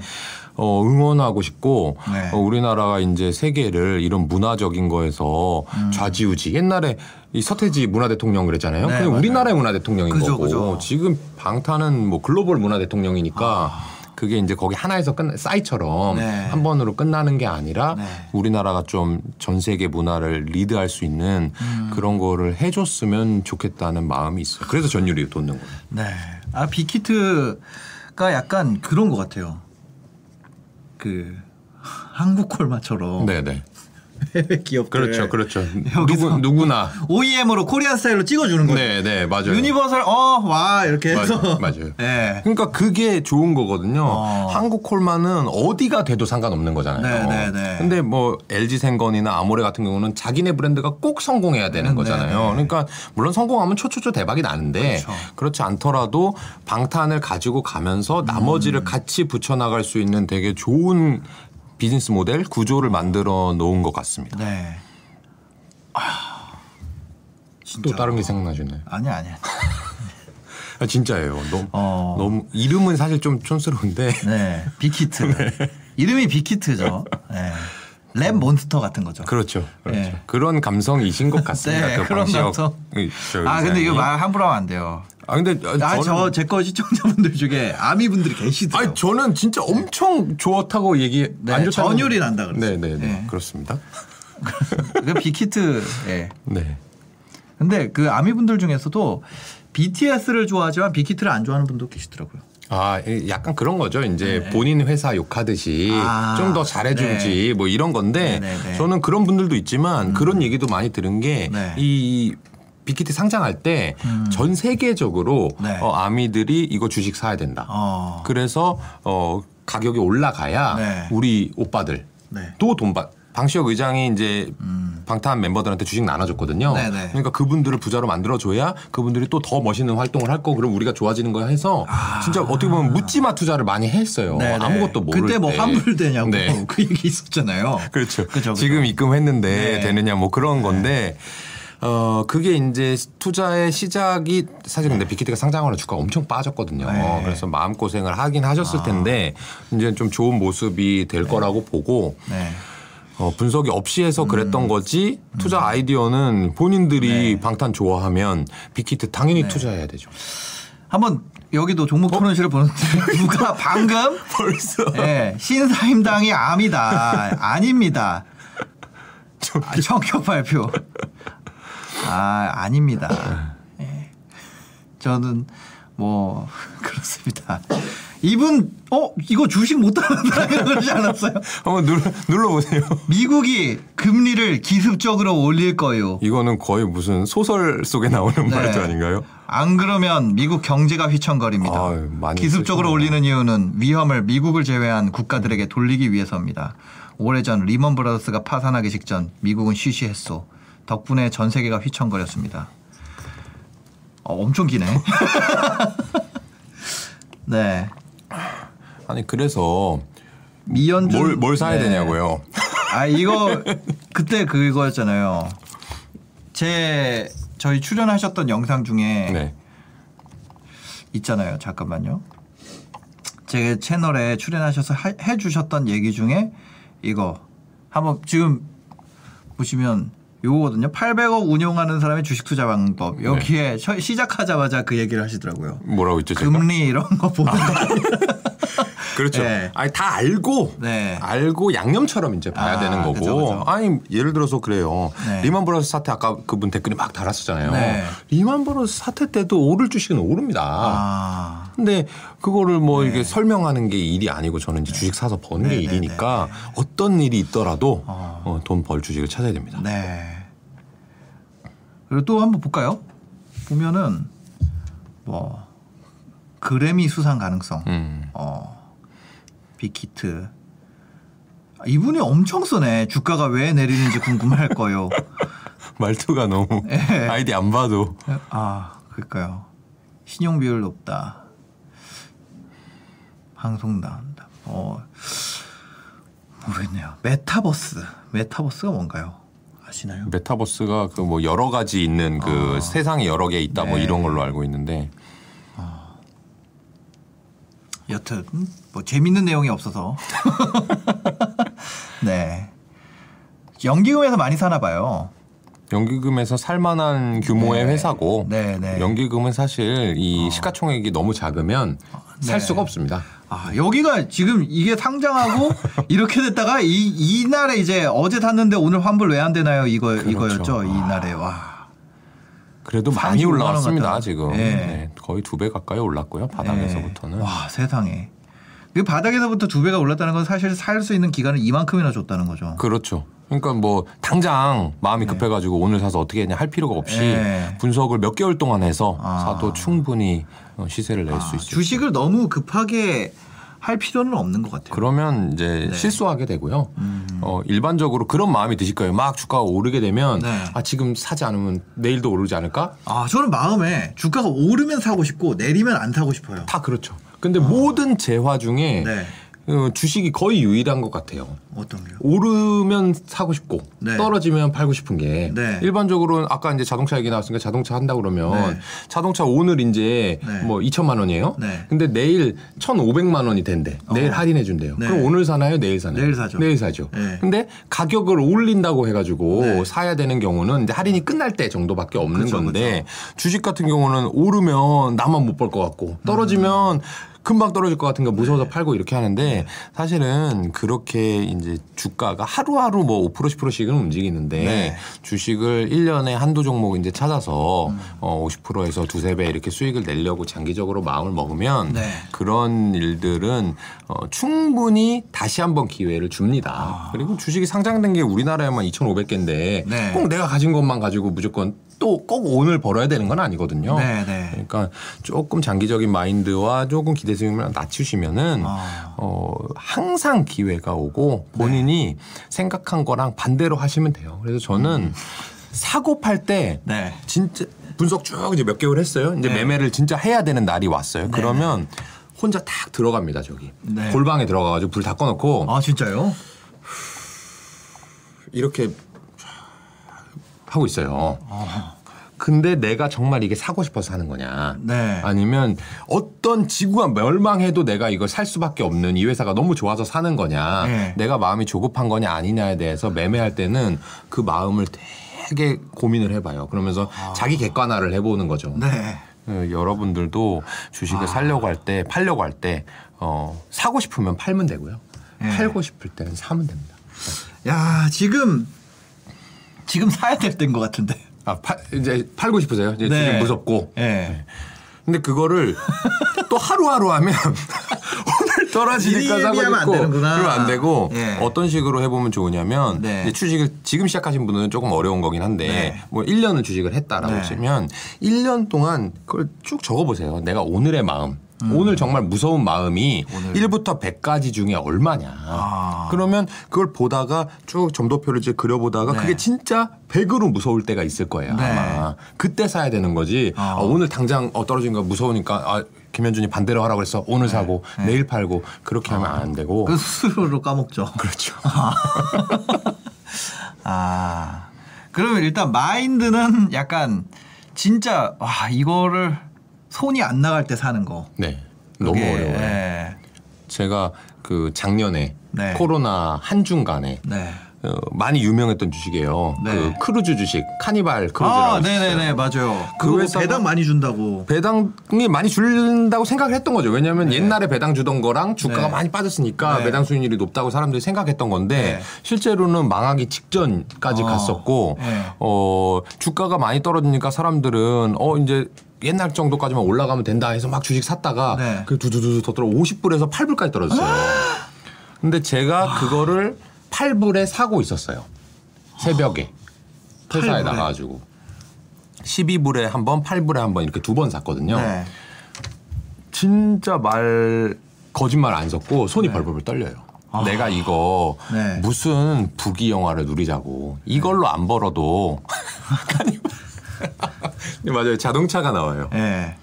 어, 응원하고 싶고 음. 네. 어, 우리나라가 이제 세계를 이런 문화적인 거에서 좌지우지 옛날에 이 서태지 문화 대통령 그랬잖아요. 음. 네, 맞아요. 우리나라의 문화 대통령인 그죠, 거고 그죠. 지금 방탄은 뭐 글로벌 문화 대통령이니까 그게 이제 거기 하나에서 끝 싸이처럼 네. 한 번으로 끝나는 게 아니라 네. 우리나라가 좀 전 세계 문화를 리드할 수 있는 음. 그런 거를 해줬으면 좋겠다는 마음이 있어요. 그래서 전율이 돋는 거예요. 네. 아 빅히트가 약간 그런 것 같아요. 그 한국 콜마처럼 네네. 해외 기업들 그렇죠, 그렇죠. 누구 누구나. OEM으로 코리안 스타일로 찍어주는 거예요. 네 네 맞아요. 유니버설 어와 이렇게 해서 맞아요, 맞아요. 네. 그러니까 그게 좋은 거거든요. 어. 한국 콜마는 어디가 돼도 상관없는 거잖아요. 네, 네, 네. 근데 뭐 LG 생건이나 아모레 같은 경우는 자기네 브랜드가 꼭 성공해야 되는 네, 거잖아요. 네. 그러니까 물론 성공하면 초초초 대박이 나는데 그렇죠. 그렇지 않더라도 방탄을 가지고 가면서 음. 나머지를 같이 붙여 나갈 수 있는 되게 좋은 비즈니스 모델 구조를 만들어 놓은 것 같습니다. 네. 또 다른 게 생각나시네. 아니야 아니야. 아, 진짜예요. 너무 어. 너무 이름은 사실 좀 촌스러운데 네. 빅히트. 이름이 빅히트죠. 네. 랩 몬스터 같은 거죠. 그렇죠. 그렇죠. 네. 그런 감성이신 것 같습니다. 네, 그 그런 감성. 아 근데 이거. 말 함부로 하면 안 돼요. 아 근데 어, 아 제 거 시청자분들 중에 아미 분들이 계시더라고요. 아니 저는 진짜 엄청 좋다고 얘기 네, 안 좋다고 전율이 난다 그랬어요. 네네네 네. 그렇습니다. 그 빅히트. 예. 네. 근데 그 아미 분들 중에서도 BTS를 좋아하지만 빅히트를 안 좋아하는 분도 계시더라고요. 아 이- 약간 그런 거죠. 이제 네. 본인 회사 욕하듯이 아, 좀더 잘해주지 뭐 이런 건데 네, 네, 네. 저는 그런 분들도 있지만 그런 얘기도 많이 들은 게 네. 이 빅히트 상장할 때 전 세계적으로 네. 어, 아미들이 이거 주식 사야 된다. 어. 그래서 어 가격이 올라가야 네. 우리 오빠들 네. 또 돈 받. 방시혁 의장이 이제 방탄 멤버들한테 주식 나눠줬거든요. 음. 네네. 그러니까 그분들을 부자로 만들어줘야 그분들이 또 더 멋있는 활동을 할 거고 그럼 우리가 좋아지는 거 해서 진짜 어떻게 보면 묻지마 투자를 많이 했어요. 네네. 아무것도 모를 그때 뭐 때. 환불되냐고 네. 그 얘기 있었잖아요. 그렇죠. 그죠, 그죠. 지금 입금했는데 네. 되느냐 뭐 그런 건데 어 그게 이제 투자의 시작이 사실 근데 빅히트가 상장하는 주가가 엄청 빠졌거든요. 네. 아. 그래서 마음 고생을 하긴 하셨을 텐데 이제 좀 좋은 모습이 될 거라고 보고 네. 어, 분석이 없이 해서 음. 그랬던 거지 투자 아이디어는 본인들이 네. 방탄 좋아하면 빅히트 당연히 투자해야 되죠. 한번 여기도 종목 토론실을 보는데 누가 방금 벌써 예, 신사임당이 암이다. 아닙니다. 아, 성격 발표. 아, 아닙니다. 예. 저는 뭐 그렇습니다. 이분 어 이거 주식 못 따른다 그러지 않았어요? 한번 눌러, 눌러보세요. 미국이 금리를 기습적으로 올릴 거예요. 이거는 거의 무슨 소설 속에 나오는 네. 말도 아닌가요? 안 그러면 미국 경제가 휘청거립니다. 아유, 기습적으로 쓰시네요. 올리는 이유는 위험을 미국을 제외한 국가들에게 돌리기 위해서입니다. 오래전 리먼 브라더스가 파산하기 직전 미국은 쉬쉬했소. 덕분에 전 세계가 휘청거렸습니다. 어, 엄청 기네. 네. 아니 그래서 미연준 뭘, 뭘 사야 네. 되냐고요. 아 이거 그때 그거였잖아요. 제 저희 출연하셨던 영상 중에 네. 있잖아요. 잠깐만요. 제 채널에 출연하셔서 하- 해주셨던 얘기 중에 이거 한번 지금 보시면 요거거든요. 800억 운용하는 사람의 주식 투자 방법. 여기에 셔- 시작하자마자 그 얘기를 하시더라고요. 뭐라고 했죠 제가? 금리 이런 거 보는 거. 그렇죠. 네. 아니 다 알고 네. 알고 양념처럼 이제 봐야 아, 되는 거고. 그죠, 그죠. 아니 예를 들어서 그래요. 네. 리만 브라더스 사태 아까 그분 댓글이 막 달았었잖아요. 네. 리만 브라더스 사태 때도 오를 주식은 오릅니다. 아. 근데 그거를 뭐 이게 설명하는 게 일이 아니고 저는 이제 주식 사서 버는 게 네, 네, 일이니까 어떤 일이 있더라도 어, 돈벌 주식을 찾아야 됩니다. 네. 그리고 또 한번 볼까요? 보면은 뭐 그래미 수상 가능성. 음. 어. 빅히트. 아, 이분이 엄청 쓰네. 주가가 왜 내리는지 궁금할 거예요. 말투가 너무 네. 아이디 안 봐도 아, 그럴까요? 신용 비율 높다. 방송 나온다. 어, 모르겠네요. 메타버스. 메타버스가 뭔가요? 아시나요? 메타버스가 그 뭐 여러 가지 있는 그 세상에 여러 개 있다 뭐 네. 이런 걸로 알고 있는데 여튼 뭐 재밌는 내용이 없어서. 네. 연기금에서 많이 사나 봐요. 연기금에서 살만한 규모의 네. 회사고 네, 네. 연기금은 사실 이 시가총액이 너무 작으면 살 네. 수가 없습니다. 아, 여기가 지금 이게 상장하고 이렇게 됐다가 이 이날에 이제 어제 샀는데 오늘 환불 왜 안 되나요? 이거 그렇죠. 이거였죠. 이날에 와. 그래도 많이 45만 원 올라왔습니다. 지금 네. 네, 거의 두 배 가까이 올랐고요 바닥에서부터는 네. 와, 세상에. 그 바닥에서부터 두 배가 올랐다는 건 사실 살 수 있는 기간을 이만큼이나 줬다는 거죠. 그렇죠. 그러니까 뭐 당장 마음이 급해가지고 오늘 사서 어떻게 했냐 할 필요가 없이 네. 분석을 몇 개월 동안 해서 아. 사도 충분히 어, 시세를 낼수 아, 있어요. 주식을 너무 급하게 할 필요는 없는 것 같아요. 그러면 이제 네. 실수하게 되고요. 음. 어, 일반적으로 그런 마음이 드실 거예요. 막 주가가 오르게 되면 네. 아 지금 사지 않으면 내일도 오르지 않을까? 아, 저는 마음에 주가가 오르면 사고 싶고 내리면 안 사고 싶어요. 다 그렇죠. 근데 모든 재화 중에 아. 네. 어, 주식이 거의 유일한 것 같아요. 어떤 게요? 오르면 사고 싶고 네. 떨어지면 팔고 싶은 게 네. 일반적으로 아까 이제 자동차 얘기 나왔으니까 자동차 한다 그러면 네. 자동차 오늘 이제 네. 뭐 2천만 원이에요. 네. 근데 내일 1,500만 원이 된대. 내일 할인해 준대요. 네. 그럼 오늘 사나요? 내일 사나요? 내일 사죠. 내일 사죠. 네. 근데 가격을 올린다고 해가지고 네. 사야 되는 경우는 이제 할인이 끝날 때 정도밖에 없는 그쵸, 건데 주식 같은 경우는 오르면 나만 못 벌 것 같고 떨어지면 금방 떨어질 것 같은 거 무서워서 팔고 이렇게 하는데 사실은 그렇게 이제 주가가 하루하루 뭐 5% 10%씩은 움직이는데 네. 주식을 1년에 한두 종목 이제 찾아서 어 50%에서 두세 배 이렇게 수익을 내려고 장기적으로 마음을 먹으면 네. 그런 일들은 어 충분히 다시 한번 기회를 줍니다. 그리고 주식이 상장된 게 우리나라에만 2,500개인데 네. 꼭 내가 가진 것만 가지고 무조건 또 꼭 오늘 벌어야 되는 건 아니거든요. 네, 네. 그러니까 조금 장기적인 마인드와 조금 기대 수익을 낮추시면은 아. 어 항상 기회가 오고 본인이 생각한 거랑 반대로 하시면 돼요. 그래서 저는 사고 팔때 네. 진짜 분석 쭉 이제 몇 개월 했어요. 이제 네. 매매를 진짜 해야 되는 날이 왔어요. 그러면 혼자 탁 들어갑니다. 저기 네. 골방에 들어가가지고 불 다 꺼놓고 아, 진짜요? 이렇게 하고 있어요. 근데 내가 정말 이게 사고 싶어서 하는 거냐? 네. 아니면 어떤 지구가 멸망해도 내가 이걸 살 수밖에 없는 이 회사가 너무 좋아서 사는 거냐? 네. 내가 마음이 조급한 거냐 아니냐에 대해서 매매할 때는 그 마음을 되게 고민을 해봐요. 그러면서 자기 객관화를 해보는 거죠. 아. 네. 어, 여러분들도 주식을 사려고 할 때, 팔려고 할 때, 어, 사고 싶으면 팔면 되고요. 네. 팔고 싶을 때는 사면 됩니다. 야, 지금 지금 사야 될 때인 것 같은데. 아, 팔, 이제 팔고 싶으세요? 이제 네. 지금 무섭고. 예. 근데 그거를 또 하루하루 하면 오늘 떨어지니까 사고 예비하면 안 되는구나. 그러면 안 되고 예. 어떤 식으로 해보면 좋으냐면 네. 이제 주식을 지금 시작하신 분들은 조금 어려운 거긴 한데 네. 뭐 1년을 주식을 했다라고 네. 치면 1년 동안 그걸 쭉 적어보세요. 내가 오늘의 마음. 오늘 정말 무서운 마음이 음. 오늘. 1부터 100까지 중에 얼마냐. 아. 그러면 그걸 보다가 쭉 점도표를 이제 그려보다가 네. 그게 진짜 100으로 무서울 때가 있을 거예요. 네. 아마. 그때 사야 되는 거지. 아. 아, 오늘 당장 어, 떨어진 거 무서우니까 아, 김현준이 반대로 하라고 그랬어. 오늘 사고 내일 팔고 그렇게 하면 안 되고. 그 스스로로 까먹죠. 그렇죠. 아. 그러면 일단 마인드는 약간 진짜 와, 이거를 손이 안 나갈 때 사는 거. 네. 너무 어려워요. 예. 제가 그 작년에 네. 코로나 한 중간에 네. 어, 많이 유명했던 주식이에요. 네. 그 크루즈 주식 카니발 크루즈라고 아. 네네네 맞아요. 그 회사가- 배당 많이 준다고. 배당이 많이 준다고 생각을 했던 거죠. 왜냐하면 옛날에 배당 주던 거랑 주가가 네. 많이 빠졌으니까 네. 배당 수익률이 높다고 사람들이 생각했던 건데 네. 실제로는 망하기 직전까지 어. 갔었고 네. 어 주가가 많이 떨어지니까 사람들은 어 이제 옛날 정도까지만 올라가면 된다 해서 막 주식 샀다가 네. 그 두두두 더 떨어 50불에서 8불까지 떨어졌어요. 근데 제가 그거를 8불에 사고 있었어요. 새벽에 회사에 8불에. 나가가지고 12불에 한 번, 8불에 한 번 이렇게 두 번 샀거든요. 네. 진짜 말 거짓말 안 섞고 손이 벌벌 떨려요. 내가 이거 네. 무슨 부귀 영화를 누리자고 이걸로 안 벌어도 맞아요 자동차가 나와요. 예.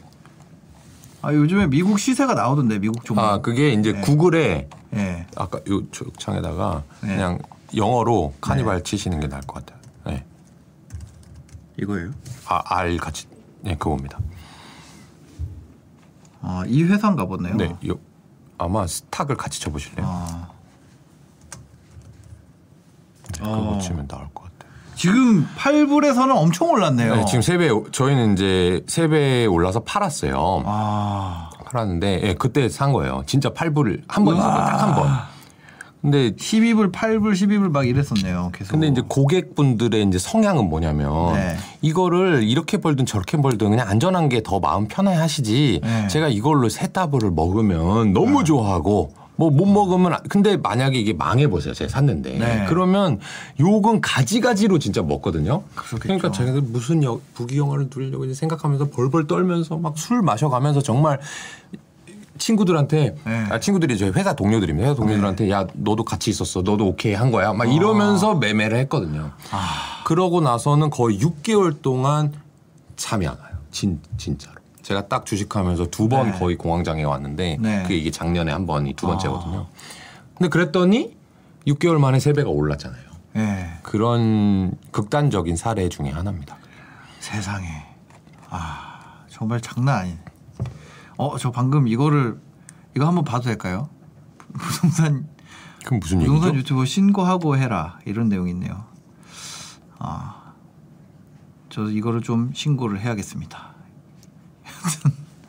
아 요즘에 미국 시세가 나오던데 미국 종목. 아 그게 이제 구글에 예. 아까 요 창에다가 네. 그냥 영어로 카니발 치시는 게 나을 것 같아요. 네. 이거예요. 아, 알 같이 네 그겁니다. 아이 회사인가 보네요. 네, 요, 아마 스탁을 같이 쳐보실래요? 아. 네, 그거 어. 치면 나올 것 같아요. 지금 8불에서는 엄청 올랐네요. 네, 지금 세 배, 저희는 이제 세배 올라서 팔았어요. 아. 팔았는데, 예, 그때 산 거예요. 진짜 8불 한 번 샀어요. 딱 한 번. 근데, 12불, 8불, 12불 막 이랬었네요. 계속. 근데 이제 고객분들의 이제 성향은 뭐냐면, 네. 이거를 이렇게 벌든 저렇게 벌든 그냥 안전한 게 더 마음 편해 하시지, 네. 제가 이걸로 세 따블을 먹으면 너무 좋아하고, 뭐 못 먹으면 안- 근데 만약에 이게 망해 보세요. 제가 샀는데 네. 그러면 욕은 가지가지로 진짜 먹거든요. 그렇겠죠. 그러니까 제가 무슨 여, 부귀 영화를 누리려고 이제 생각하면서 벌벌 떨면서 막 술 마셔가면서 정말 친구들한테 네. 아, 친구들이 저희 회사 동료들입니다. 회사 동료들한테 야 너도 같이 있었어. 너도 오케이 한 거야. 막 이러면서 매매를 했거든요. 아. 그러고 나서는 거의 6개월 동안 잠이 안 와요. 진 진짜로. 제가 딱 주식하면서 두번 네. 거의 공황장애 왔는데 네. 그게 이게 작년에 한 번이 두 번째거든요. 근데 그랬더니 6개월 만에 세 배가 올랐잖아요. 예. 그런 극단적인 사례 중에 하나입니다. 세상에. 아, 정말 장난 아니네. 어, 저 방금 이거를 이거 한번 봐도 될까요? 부동산 그럼 무슨 부동산 얘기죠? 유튜버 신고하고 해라 이런 내용이 있네요. 아, 저 이거를 좀 신고를 해야겠습니다.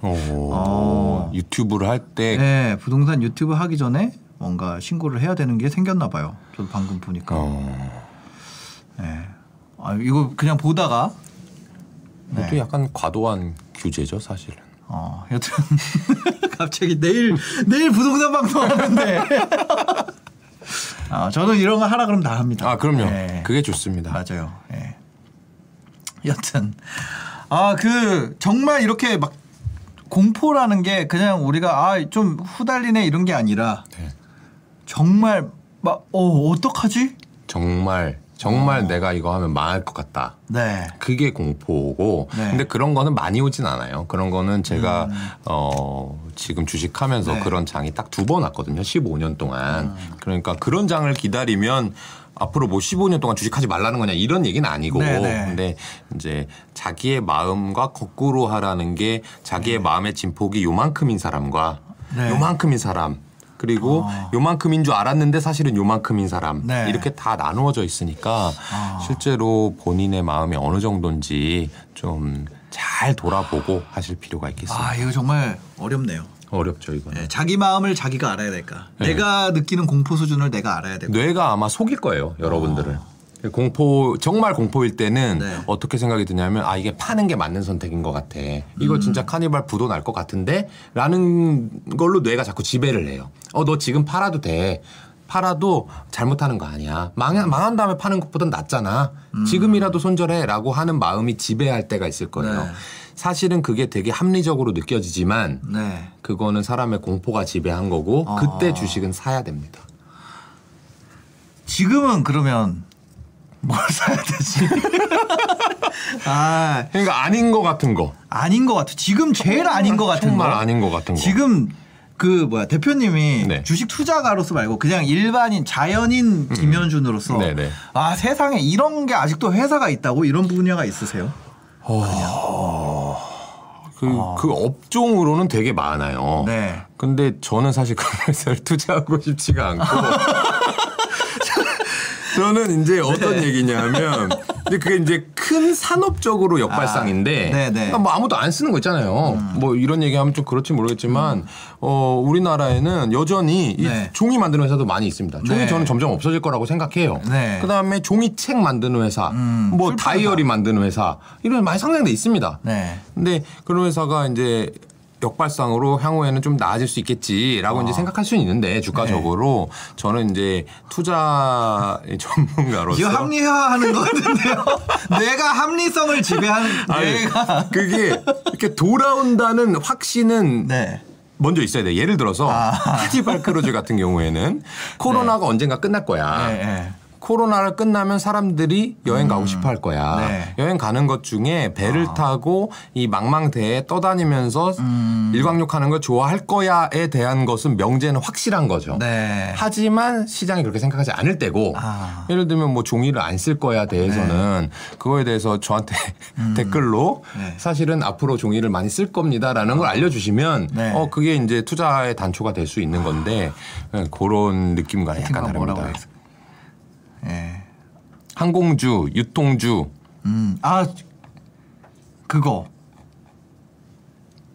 오, 어. 유튜브를 할때 네, 부동산 유튜브 하기 전에 뭔가 신고를 해야 되는 게 생겼나 봐요. 저도 방금 보니까. 어, 네. 아, 이거 그냥 보다가 이것도 약간 과도한 규제죠, 사실은. 어, 여튼 갑자기 내일 내일 부동산 방송 하는데. 아, 저는 이런 거 하라 그러면 다 합니다. 아, 그럼요. 네. 그게 좋습니다. 맞아요. 예. 여튼 아 그 정말 이렇게 막 공포라는 게 그냥 우리가 아 좀 후달리네 이런 게 아니라 네. 정말 막 어 어떡하지? 정말 정말 내가 이거 하면 망할 것 같다. 네. 그게 공포고. 네. 근데 그런 거는 많이 오진 않아요. 그런 거는 제가 어 지금 주식하면서 음. 네. 그런 장이 딱 두 번 왔거든요. 15년 동안. 그러니까 그런 장을 기다리면 앞으로 뭐 15년 동안 주식하지 말라는 거냐 이런 얘기는 아니고 네, 네. 근데 이제 자기의 마음과 거꾸로 하라는 게 자기의 마음의 진폭이 요만큼인 사람과 네. 요만큼인 사람 그리고 요만큼인 줄 알았는데 사실은 요만큼인 사람 네. 이렇게 다 나누어져 있으니까 실제로 본인의 마음이 어느 정도인지 좀 잘 돌아보고 하실 필요가 있겠습니다. 아 이거 정말 어렵네요. 어렵죠 이거는. 네, 자기 마음을 자기가 알아야 될까? 네. 내가 느끼는 공포 수준을 내가 알아야 되고. 뇌가 아마 속일 거예요, 여러분들을. 공포 정말 공포일 때는 네. 어떻게 생각이 드냐면 아 이게 파는 게 맞는 선택인 것 같아. 이거 음. 진짜 카니발 부도 날 것 같은데라는 걸로 뇌가 자꾸 지배를 해요. 어 너 지금 팔아도 돼. 팔아도 잘못하는 거 아니야. 망, 망한 다음에 파는 것보단 낫잖아. 지금이라도 손절해라고 하는 마음이 지배할 때가 있을 거예요. 네. 사실은 그게 되게 합리적으로 느껴지지만 네. 그거는 사람의 공포가 지배한 거고 그때 아. 주식은 사야 됩니다. 지금은 그러면 뭘 사야 되지? 아 그러니까 아닌 것 같은 거. 아닌 것 같아. 지금 제일 아닌 것 같은 정말 거. 아닌 것 같은 거. 지금 그 뭐야 대표님이 네. 주식 투자가로서 말고 그냥 일반인 자연인 김현준으로서 음. 아 세상에 이런 게 아직도 회사가 있다고 이런 분야가 있으세요? 그, 그 업종으로는 되게 많아요. 네. 근데 저는 사실 그런 회사를 투자하고 싶지가 않고. 저는 이제 어떤 네. 얘기냐면, 근데 그게 이제 큰 산업적으로 역발상인데, 아, 네네. 그러니까 뭐 아무도 안 쓰는 거 있잖아요. 뭐 이런 얘기하면 좀 그렇지 모르겠지만, 어, 우리나라에는 여전히 이 네. 종이 만드는 회사도 많이 있습니다. 종이 네. 저는 점점 없어질 거라고 생각해요. 네. 그 다음에 종이책 만드는 회사, 뭐 출판사. 다이어리 만드는 회사, 이런 많이 상장돼 있습니다. 네. 근데 그런 회사가 이제 역발상으로 향후에는 좀 나아질 수 있겠지라고 이제 생각할 수는 있는데 주가적으로 저는 이제 투자 전문가로서 지금 합리화하는 것 같은데요. 내가 합리성을 지배하는 아니, 내가 그게 이렇게 돌아온다는 확신은 네. 먼저 있어야 돼. 예를 들어서 아. 카니발 크루즈 같은 경우에는 코로나가 언젠가 끝날 거야. 네, 네. 코로나를 끝나면 사람들이 여행 가고 싶어 할 거야. 네. 여행 가는 것 중에 배를 타고 이 망망대해 떠다니면서 일광욕 하는 걸 좋아할 거야에 대한 것은 명제는 확실한 거죠. 네. 하지만 시장이 그렇게 생각하지 않을 때고 아. 예를 들면 뭐 종이를 안 쓸 거야 대해서는 그거에 대해서 저한테 댓글로 네. 사실은 앞으로 종이를 많이 쓸 겁니다라는 걸 알려주시면 네. 어 그게 이제 투자의 단초가 될 수 있는 건데 예, 그런 느낌과 약간 다릅니다. 예. 항공주, 유통주 음. 아 그거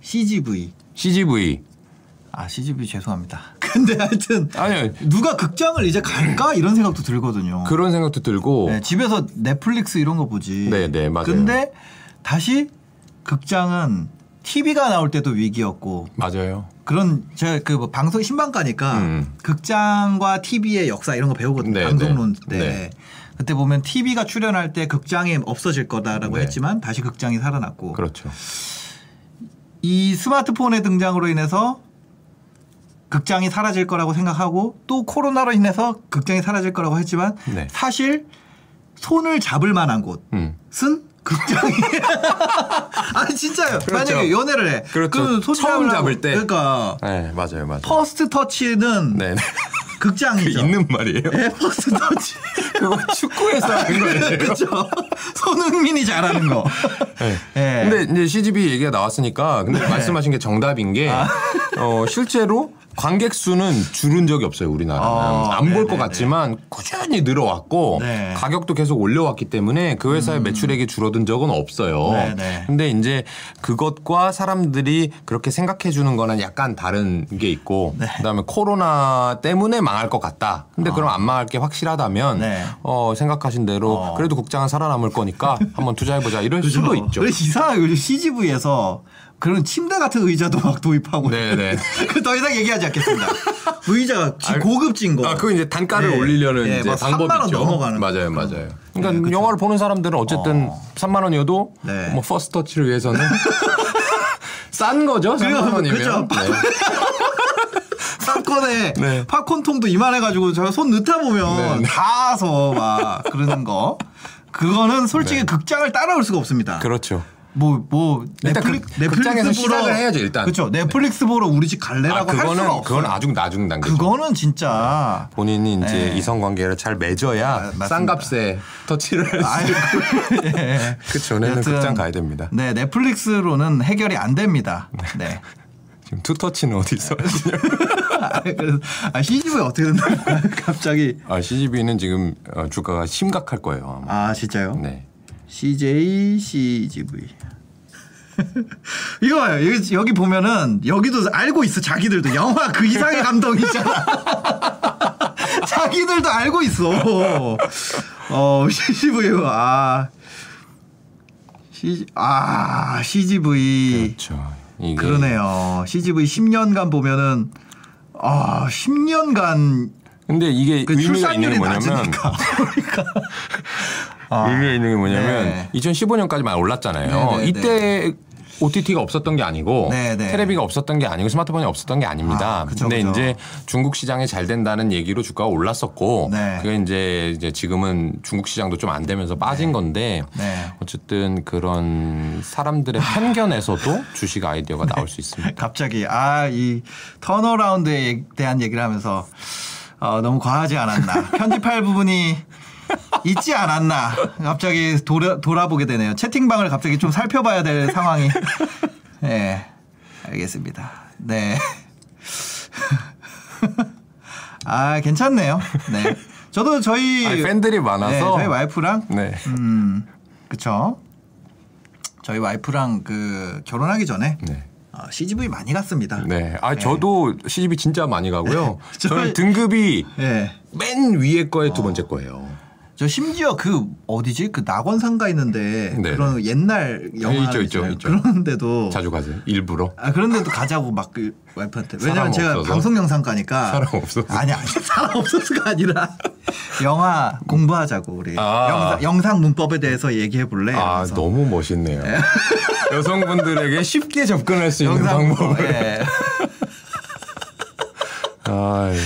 CGV. CGV 아 CGV 죄송합니다. 근데 하여튼 아니요 누가 극장을 이제 갈까 이런 생각도 들거든요. 그런 생각도 들고 네, 집에서 넷플릭스 이런 거 보지. 네, 네, 맞아요. 근데 다시 극장은 TV가 나올 때도 위기였고 맞아요. 그런 제가 그뭐 방송 신방가니까 음. 극장과 TV의 역사 이런 거 배우거든요. 네, 방송론 네. 때. 네. 그때 보면 TV가 출연할 때 극장이 없어질 거다라고 네. 했지만 다시 극장이 살아났고 그렇죠. 이 스마트폰의 등장으로 인해서 극장이 사라질 거라고 생각하고 또 코로나로 인해서 극장이 사라질 거라고 했지만 네. 사실 손을 잡을 만한 곳은 음. 극장이 아니 진짜요 그렇죠. 만약에 연애를 해 그렇죠. 손 처음 잡을 때. 그러니까 네 맞아요 맞아요. first touch는 네, 네. 극장이죠 있는 말이에요. 네, first touch 그거 축구에서 하는 거예요. 그렇죠 손흥민이 잘하는 거 네. 예. 근데 이제 CGV 얘기가 나왔으니까 근데 말씀하신 게 정답인 게 아. 어, 실제로 관객 수는 줄은 적이 없어요 우리나라는 어, 안볼것 네네네. 같지만 꾸준히 늘어왔고 네. 음. 가격도 계속 올려왔기 때문에 그 회사의 매출액이 줄어든 적은 없어요. 네네. 근데 이제 그것과 사람들이 그렇게 생각해 주는 거는 약간 다른 게 있고 네. 그다음에 코로나 때문에 망할 것 같다. 근데 그럼 안 망할 게 확실하다면 네. 어, 생각하신 대로 어. 그래도 극장은 살아남을 거니까 한번 투자해 보자 이럴 수도? 있죠. 이상하게 요즘 CGV에서 그런 침대 같은 의자도 막 도입하고 네네. 그더 이상 얘기하지 않겠습니다. 의자가 지- 아, 고급진 거. 아, 그 이제 단가를 네. 올리려는 네, 이제 막 방법이 3만 원 있죠. 넘어가는 맞아요, 거. 맞아요. 그러니까 네. 영화를 보는 사람들은 어쨌든 어. 3만 원이어도 네. 뭐 first touch를 위해서는 싼 거죠. 3만 원이면. 그죠. 네. 팝콘에 네. 팝콘통도 이만해가지고 제가 손 넣다 보면 네. 닿아서 막 그러는 거. 그거는 솔직히 네. 극장을 따라올 수가 없습니다. 그렇죠. 뭐, 뭐, 일단 그- 극장에서 시작을 해야죠, 일단. 그렇죠. 넷플릭스 보러 우리 집 갈래라고 아, 할 수가 그거는 없어요. 그건 아주 나중 단계죠. 그거는 진짜. 본인이 이제 네. 이성 관계를 잘 맺어야 아, 맞습니다. 싼 값에 터치를 할수 아유, 있고 예. 그 전에는 극장 가야 됩니다. 네, 넷플릭스로는 해결이 안 됩니다. 네. 지금 투터치는 어디 있어? 아, 그래서 아, CGV 어떻게 된다? 갑자기. 아, CGV는 지금 어, 주가가 심각할 거예요. 아마. 아, 진짜요? 네. CJ CGV. 이거 봐요. 여기, 여기 보면은 여기도 알고 있어. 자기들도 영화 그 이상의 감동이잖아. 자기들도 알고 있어. 어, CGV 아. C 아, CGV. 그렇죠. 이게 그러네요. CGV 10년간 보면은 아, 10년간 근데 이게 그 의미가 있는 게 출산율이 뭐냐면. 그러니까. 아, 의미가 있는 게 뭐냐면 네. 2015년까지만 올랐잖아요. 네, 네, 이때 OTT가 없었던 게 아니고 네, 네. 테레비가 없었던 게 아니고 스마트폰이 없었던 게 아닙니다. 아, 그쵸, 근데 그쵸. 이제 중국 시장이 잘 된다는 얘기로 주가가 올랐었고 네. 그게 이제 이제 지금은 중국 시장도 좀 안 되면서 빠진 건데 네. 어쨌든 그런 사람들의 편견에서도 주식 아이디어가 나올 수 있습니다. 갑자기 아 이 턴어라운드에 대한 얘기를 하면서 어, 너무 과하지 않았나 편집할 부분이 있지 않았나 갑자기 돌아, 돌아보게 되네요 채팅방을 갑자기 좀 살펴봐야 될 상황이 네, 알겠습니다. 네. 아 괜찮네요. 네. 저도 저희 아니, 팬들이 많아서. 네, 저희 와이프랑 네. 음 그쵸. 저희 와이프랑 그 결혼하기 전에 네. 어, CGV 많이 갔습니다. 네. 아 저도 시집이 진짜 많이 가고요. 저- 저는 등급이 예. 맨 위에 거에 두 번째 거예요. 저 심지어 그 어디지 그 낙원 상가 있는데 네. 그런 옛날 영화 있죠, 있죠, 있죠. 그런데도 자주 가세요. 일부러. 아 그런데도 가자고 막 그 와이프한테 왜냐면 제가 없어서? 방송 영상가니까 사람 없어서? 아니 아니 사람 없어서가 아니라 영화 공부하자고 우리 아. 영상, 영상 문법에 대해서 얘기해 볼래 아 너무 멋있네요. 여성분들에게 쉽게 접근할 수 있는 방법을. 예. 아이,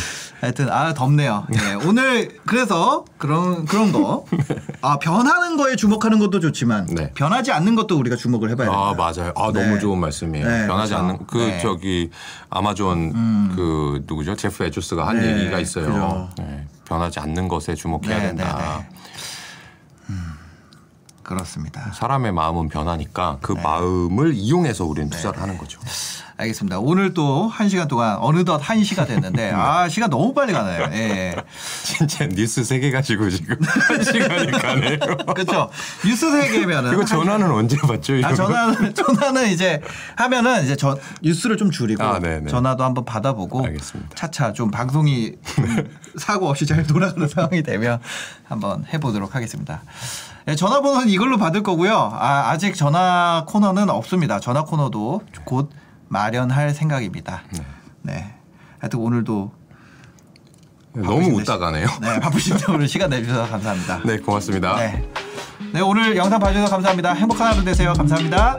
하여튼 아 덥네요. 예. 오늘 그래서 그런 그런 거. 아 변하는 거에 주목하는 것도 좋지만 네. 변하지 않는 것도 우리가 주목을 해봐야 됩니다. 아 맞아요. 아 네. 너무 좋은 말씀이에요. 네, 변하지 그렇죠. 않는 그 네. 저기 아마존 그 누구죠 제프 에조스가 한 네, 얘기가 있어요. 네, 변하지 않는 것에 주목해야 네, 된다. 네, 네. 그렇습니다. 사람의 마음은 변하니까 그 네. 마음을 이용해서 우리는 투자를 하는 거죠. 알겠습니다. 오늘 또 한 시간 동안 어느덧 한 시가 됐는데 아 시간 너무 빨리 가네요. 예. 진짜 뉴스 세 개 가지고 지금 한 시간이 가네요. 그렇죠. 뉴스 세계면은 이거 전화는 언제 받죠? 아 전화는 전화는 이제 하면은 이제 저 뉴스를 좀 줄이고 아, 네네. 전화도 한번 받아보고 알겠습니다. 차차 좀 방송이 좀 사고 없이 잘 돌아가는 상황이 되면 한번 해보도록 하겠습니다. 네, 전화번호는 이걸로 받을 거고요. 아, 아직 전화 코너는 없습니다. 전화 코너도 곧 마련할 생각입니다. 네. 하여튼 오늘도 너무 바쁘신데- 웃다 가네요. 네, 바쁘신데 오늘 시간 내주셔서 감사합니다. 네, 고맙습니다. 네. 네, 오늘 영상 봐주셔서 감사합니다. 행복한 하루 되세요. 감사합니다.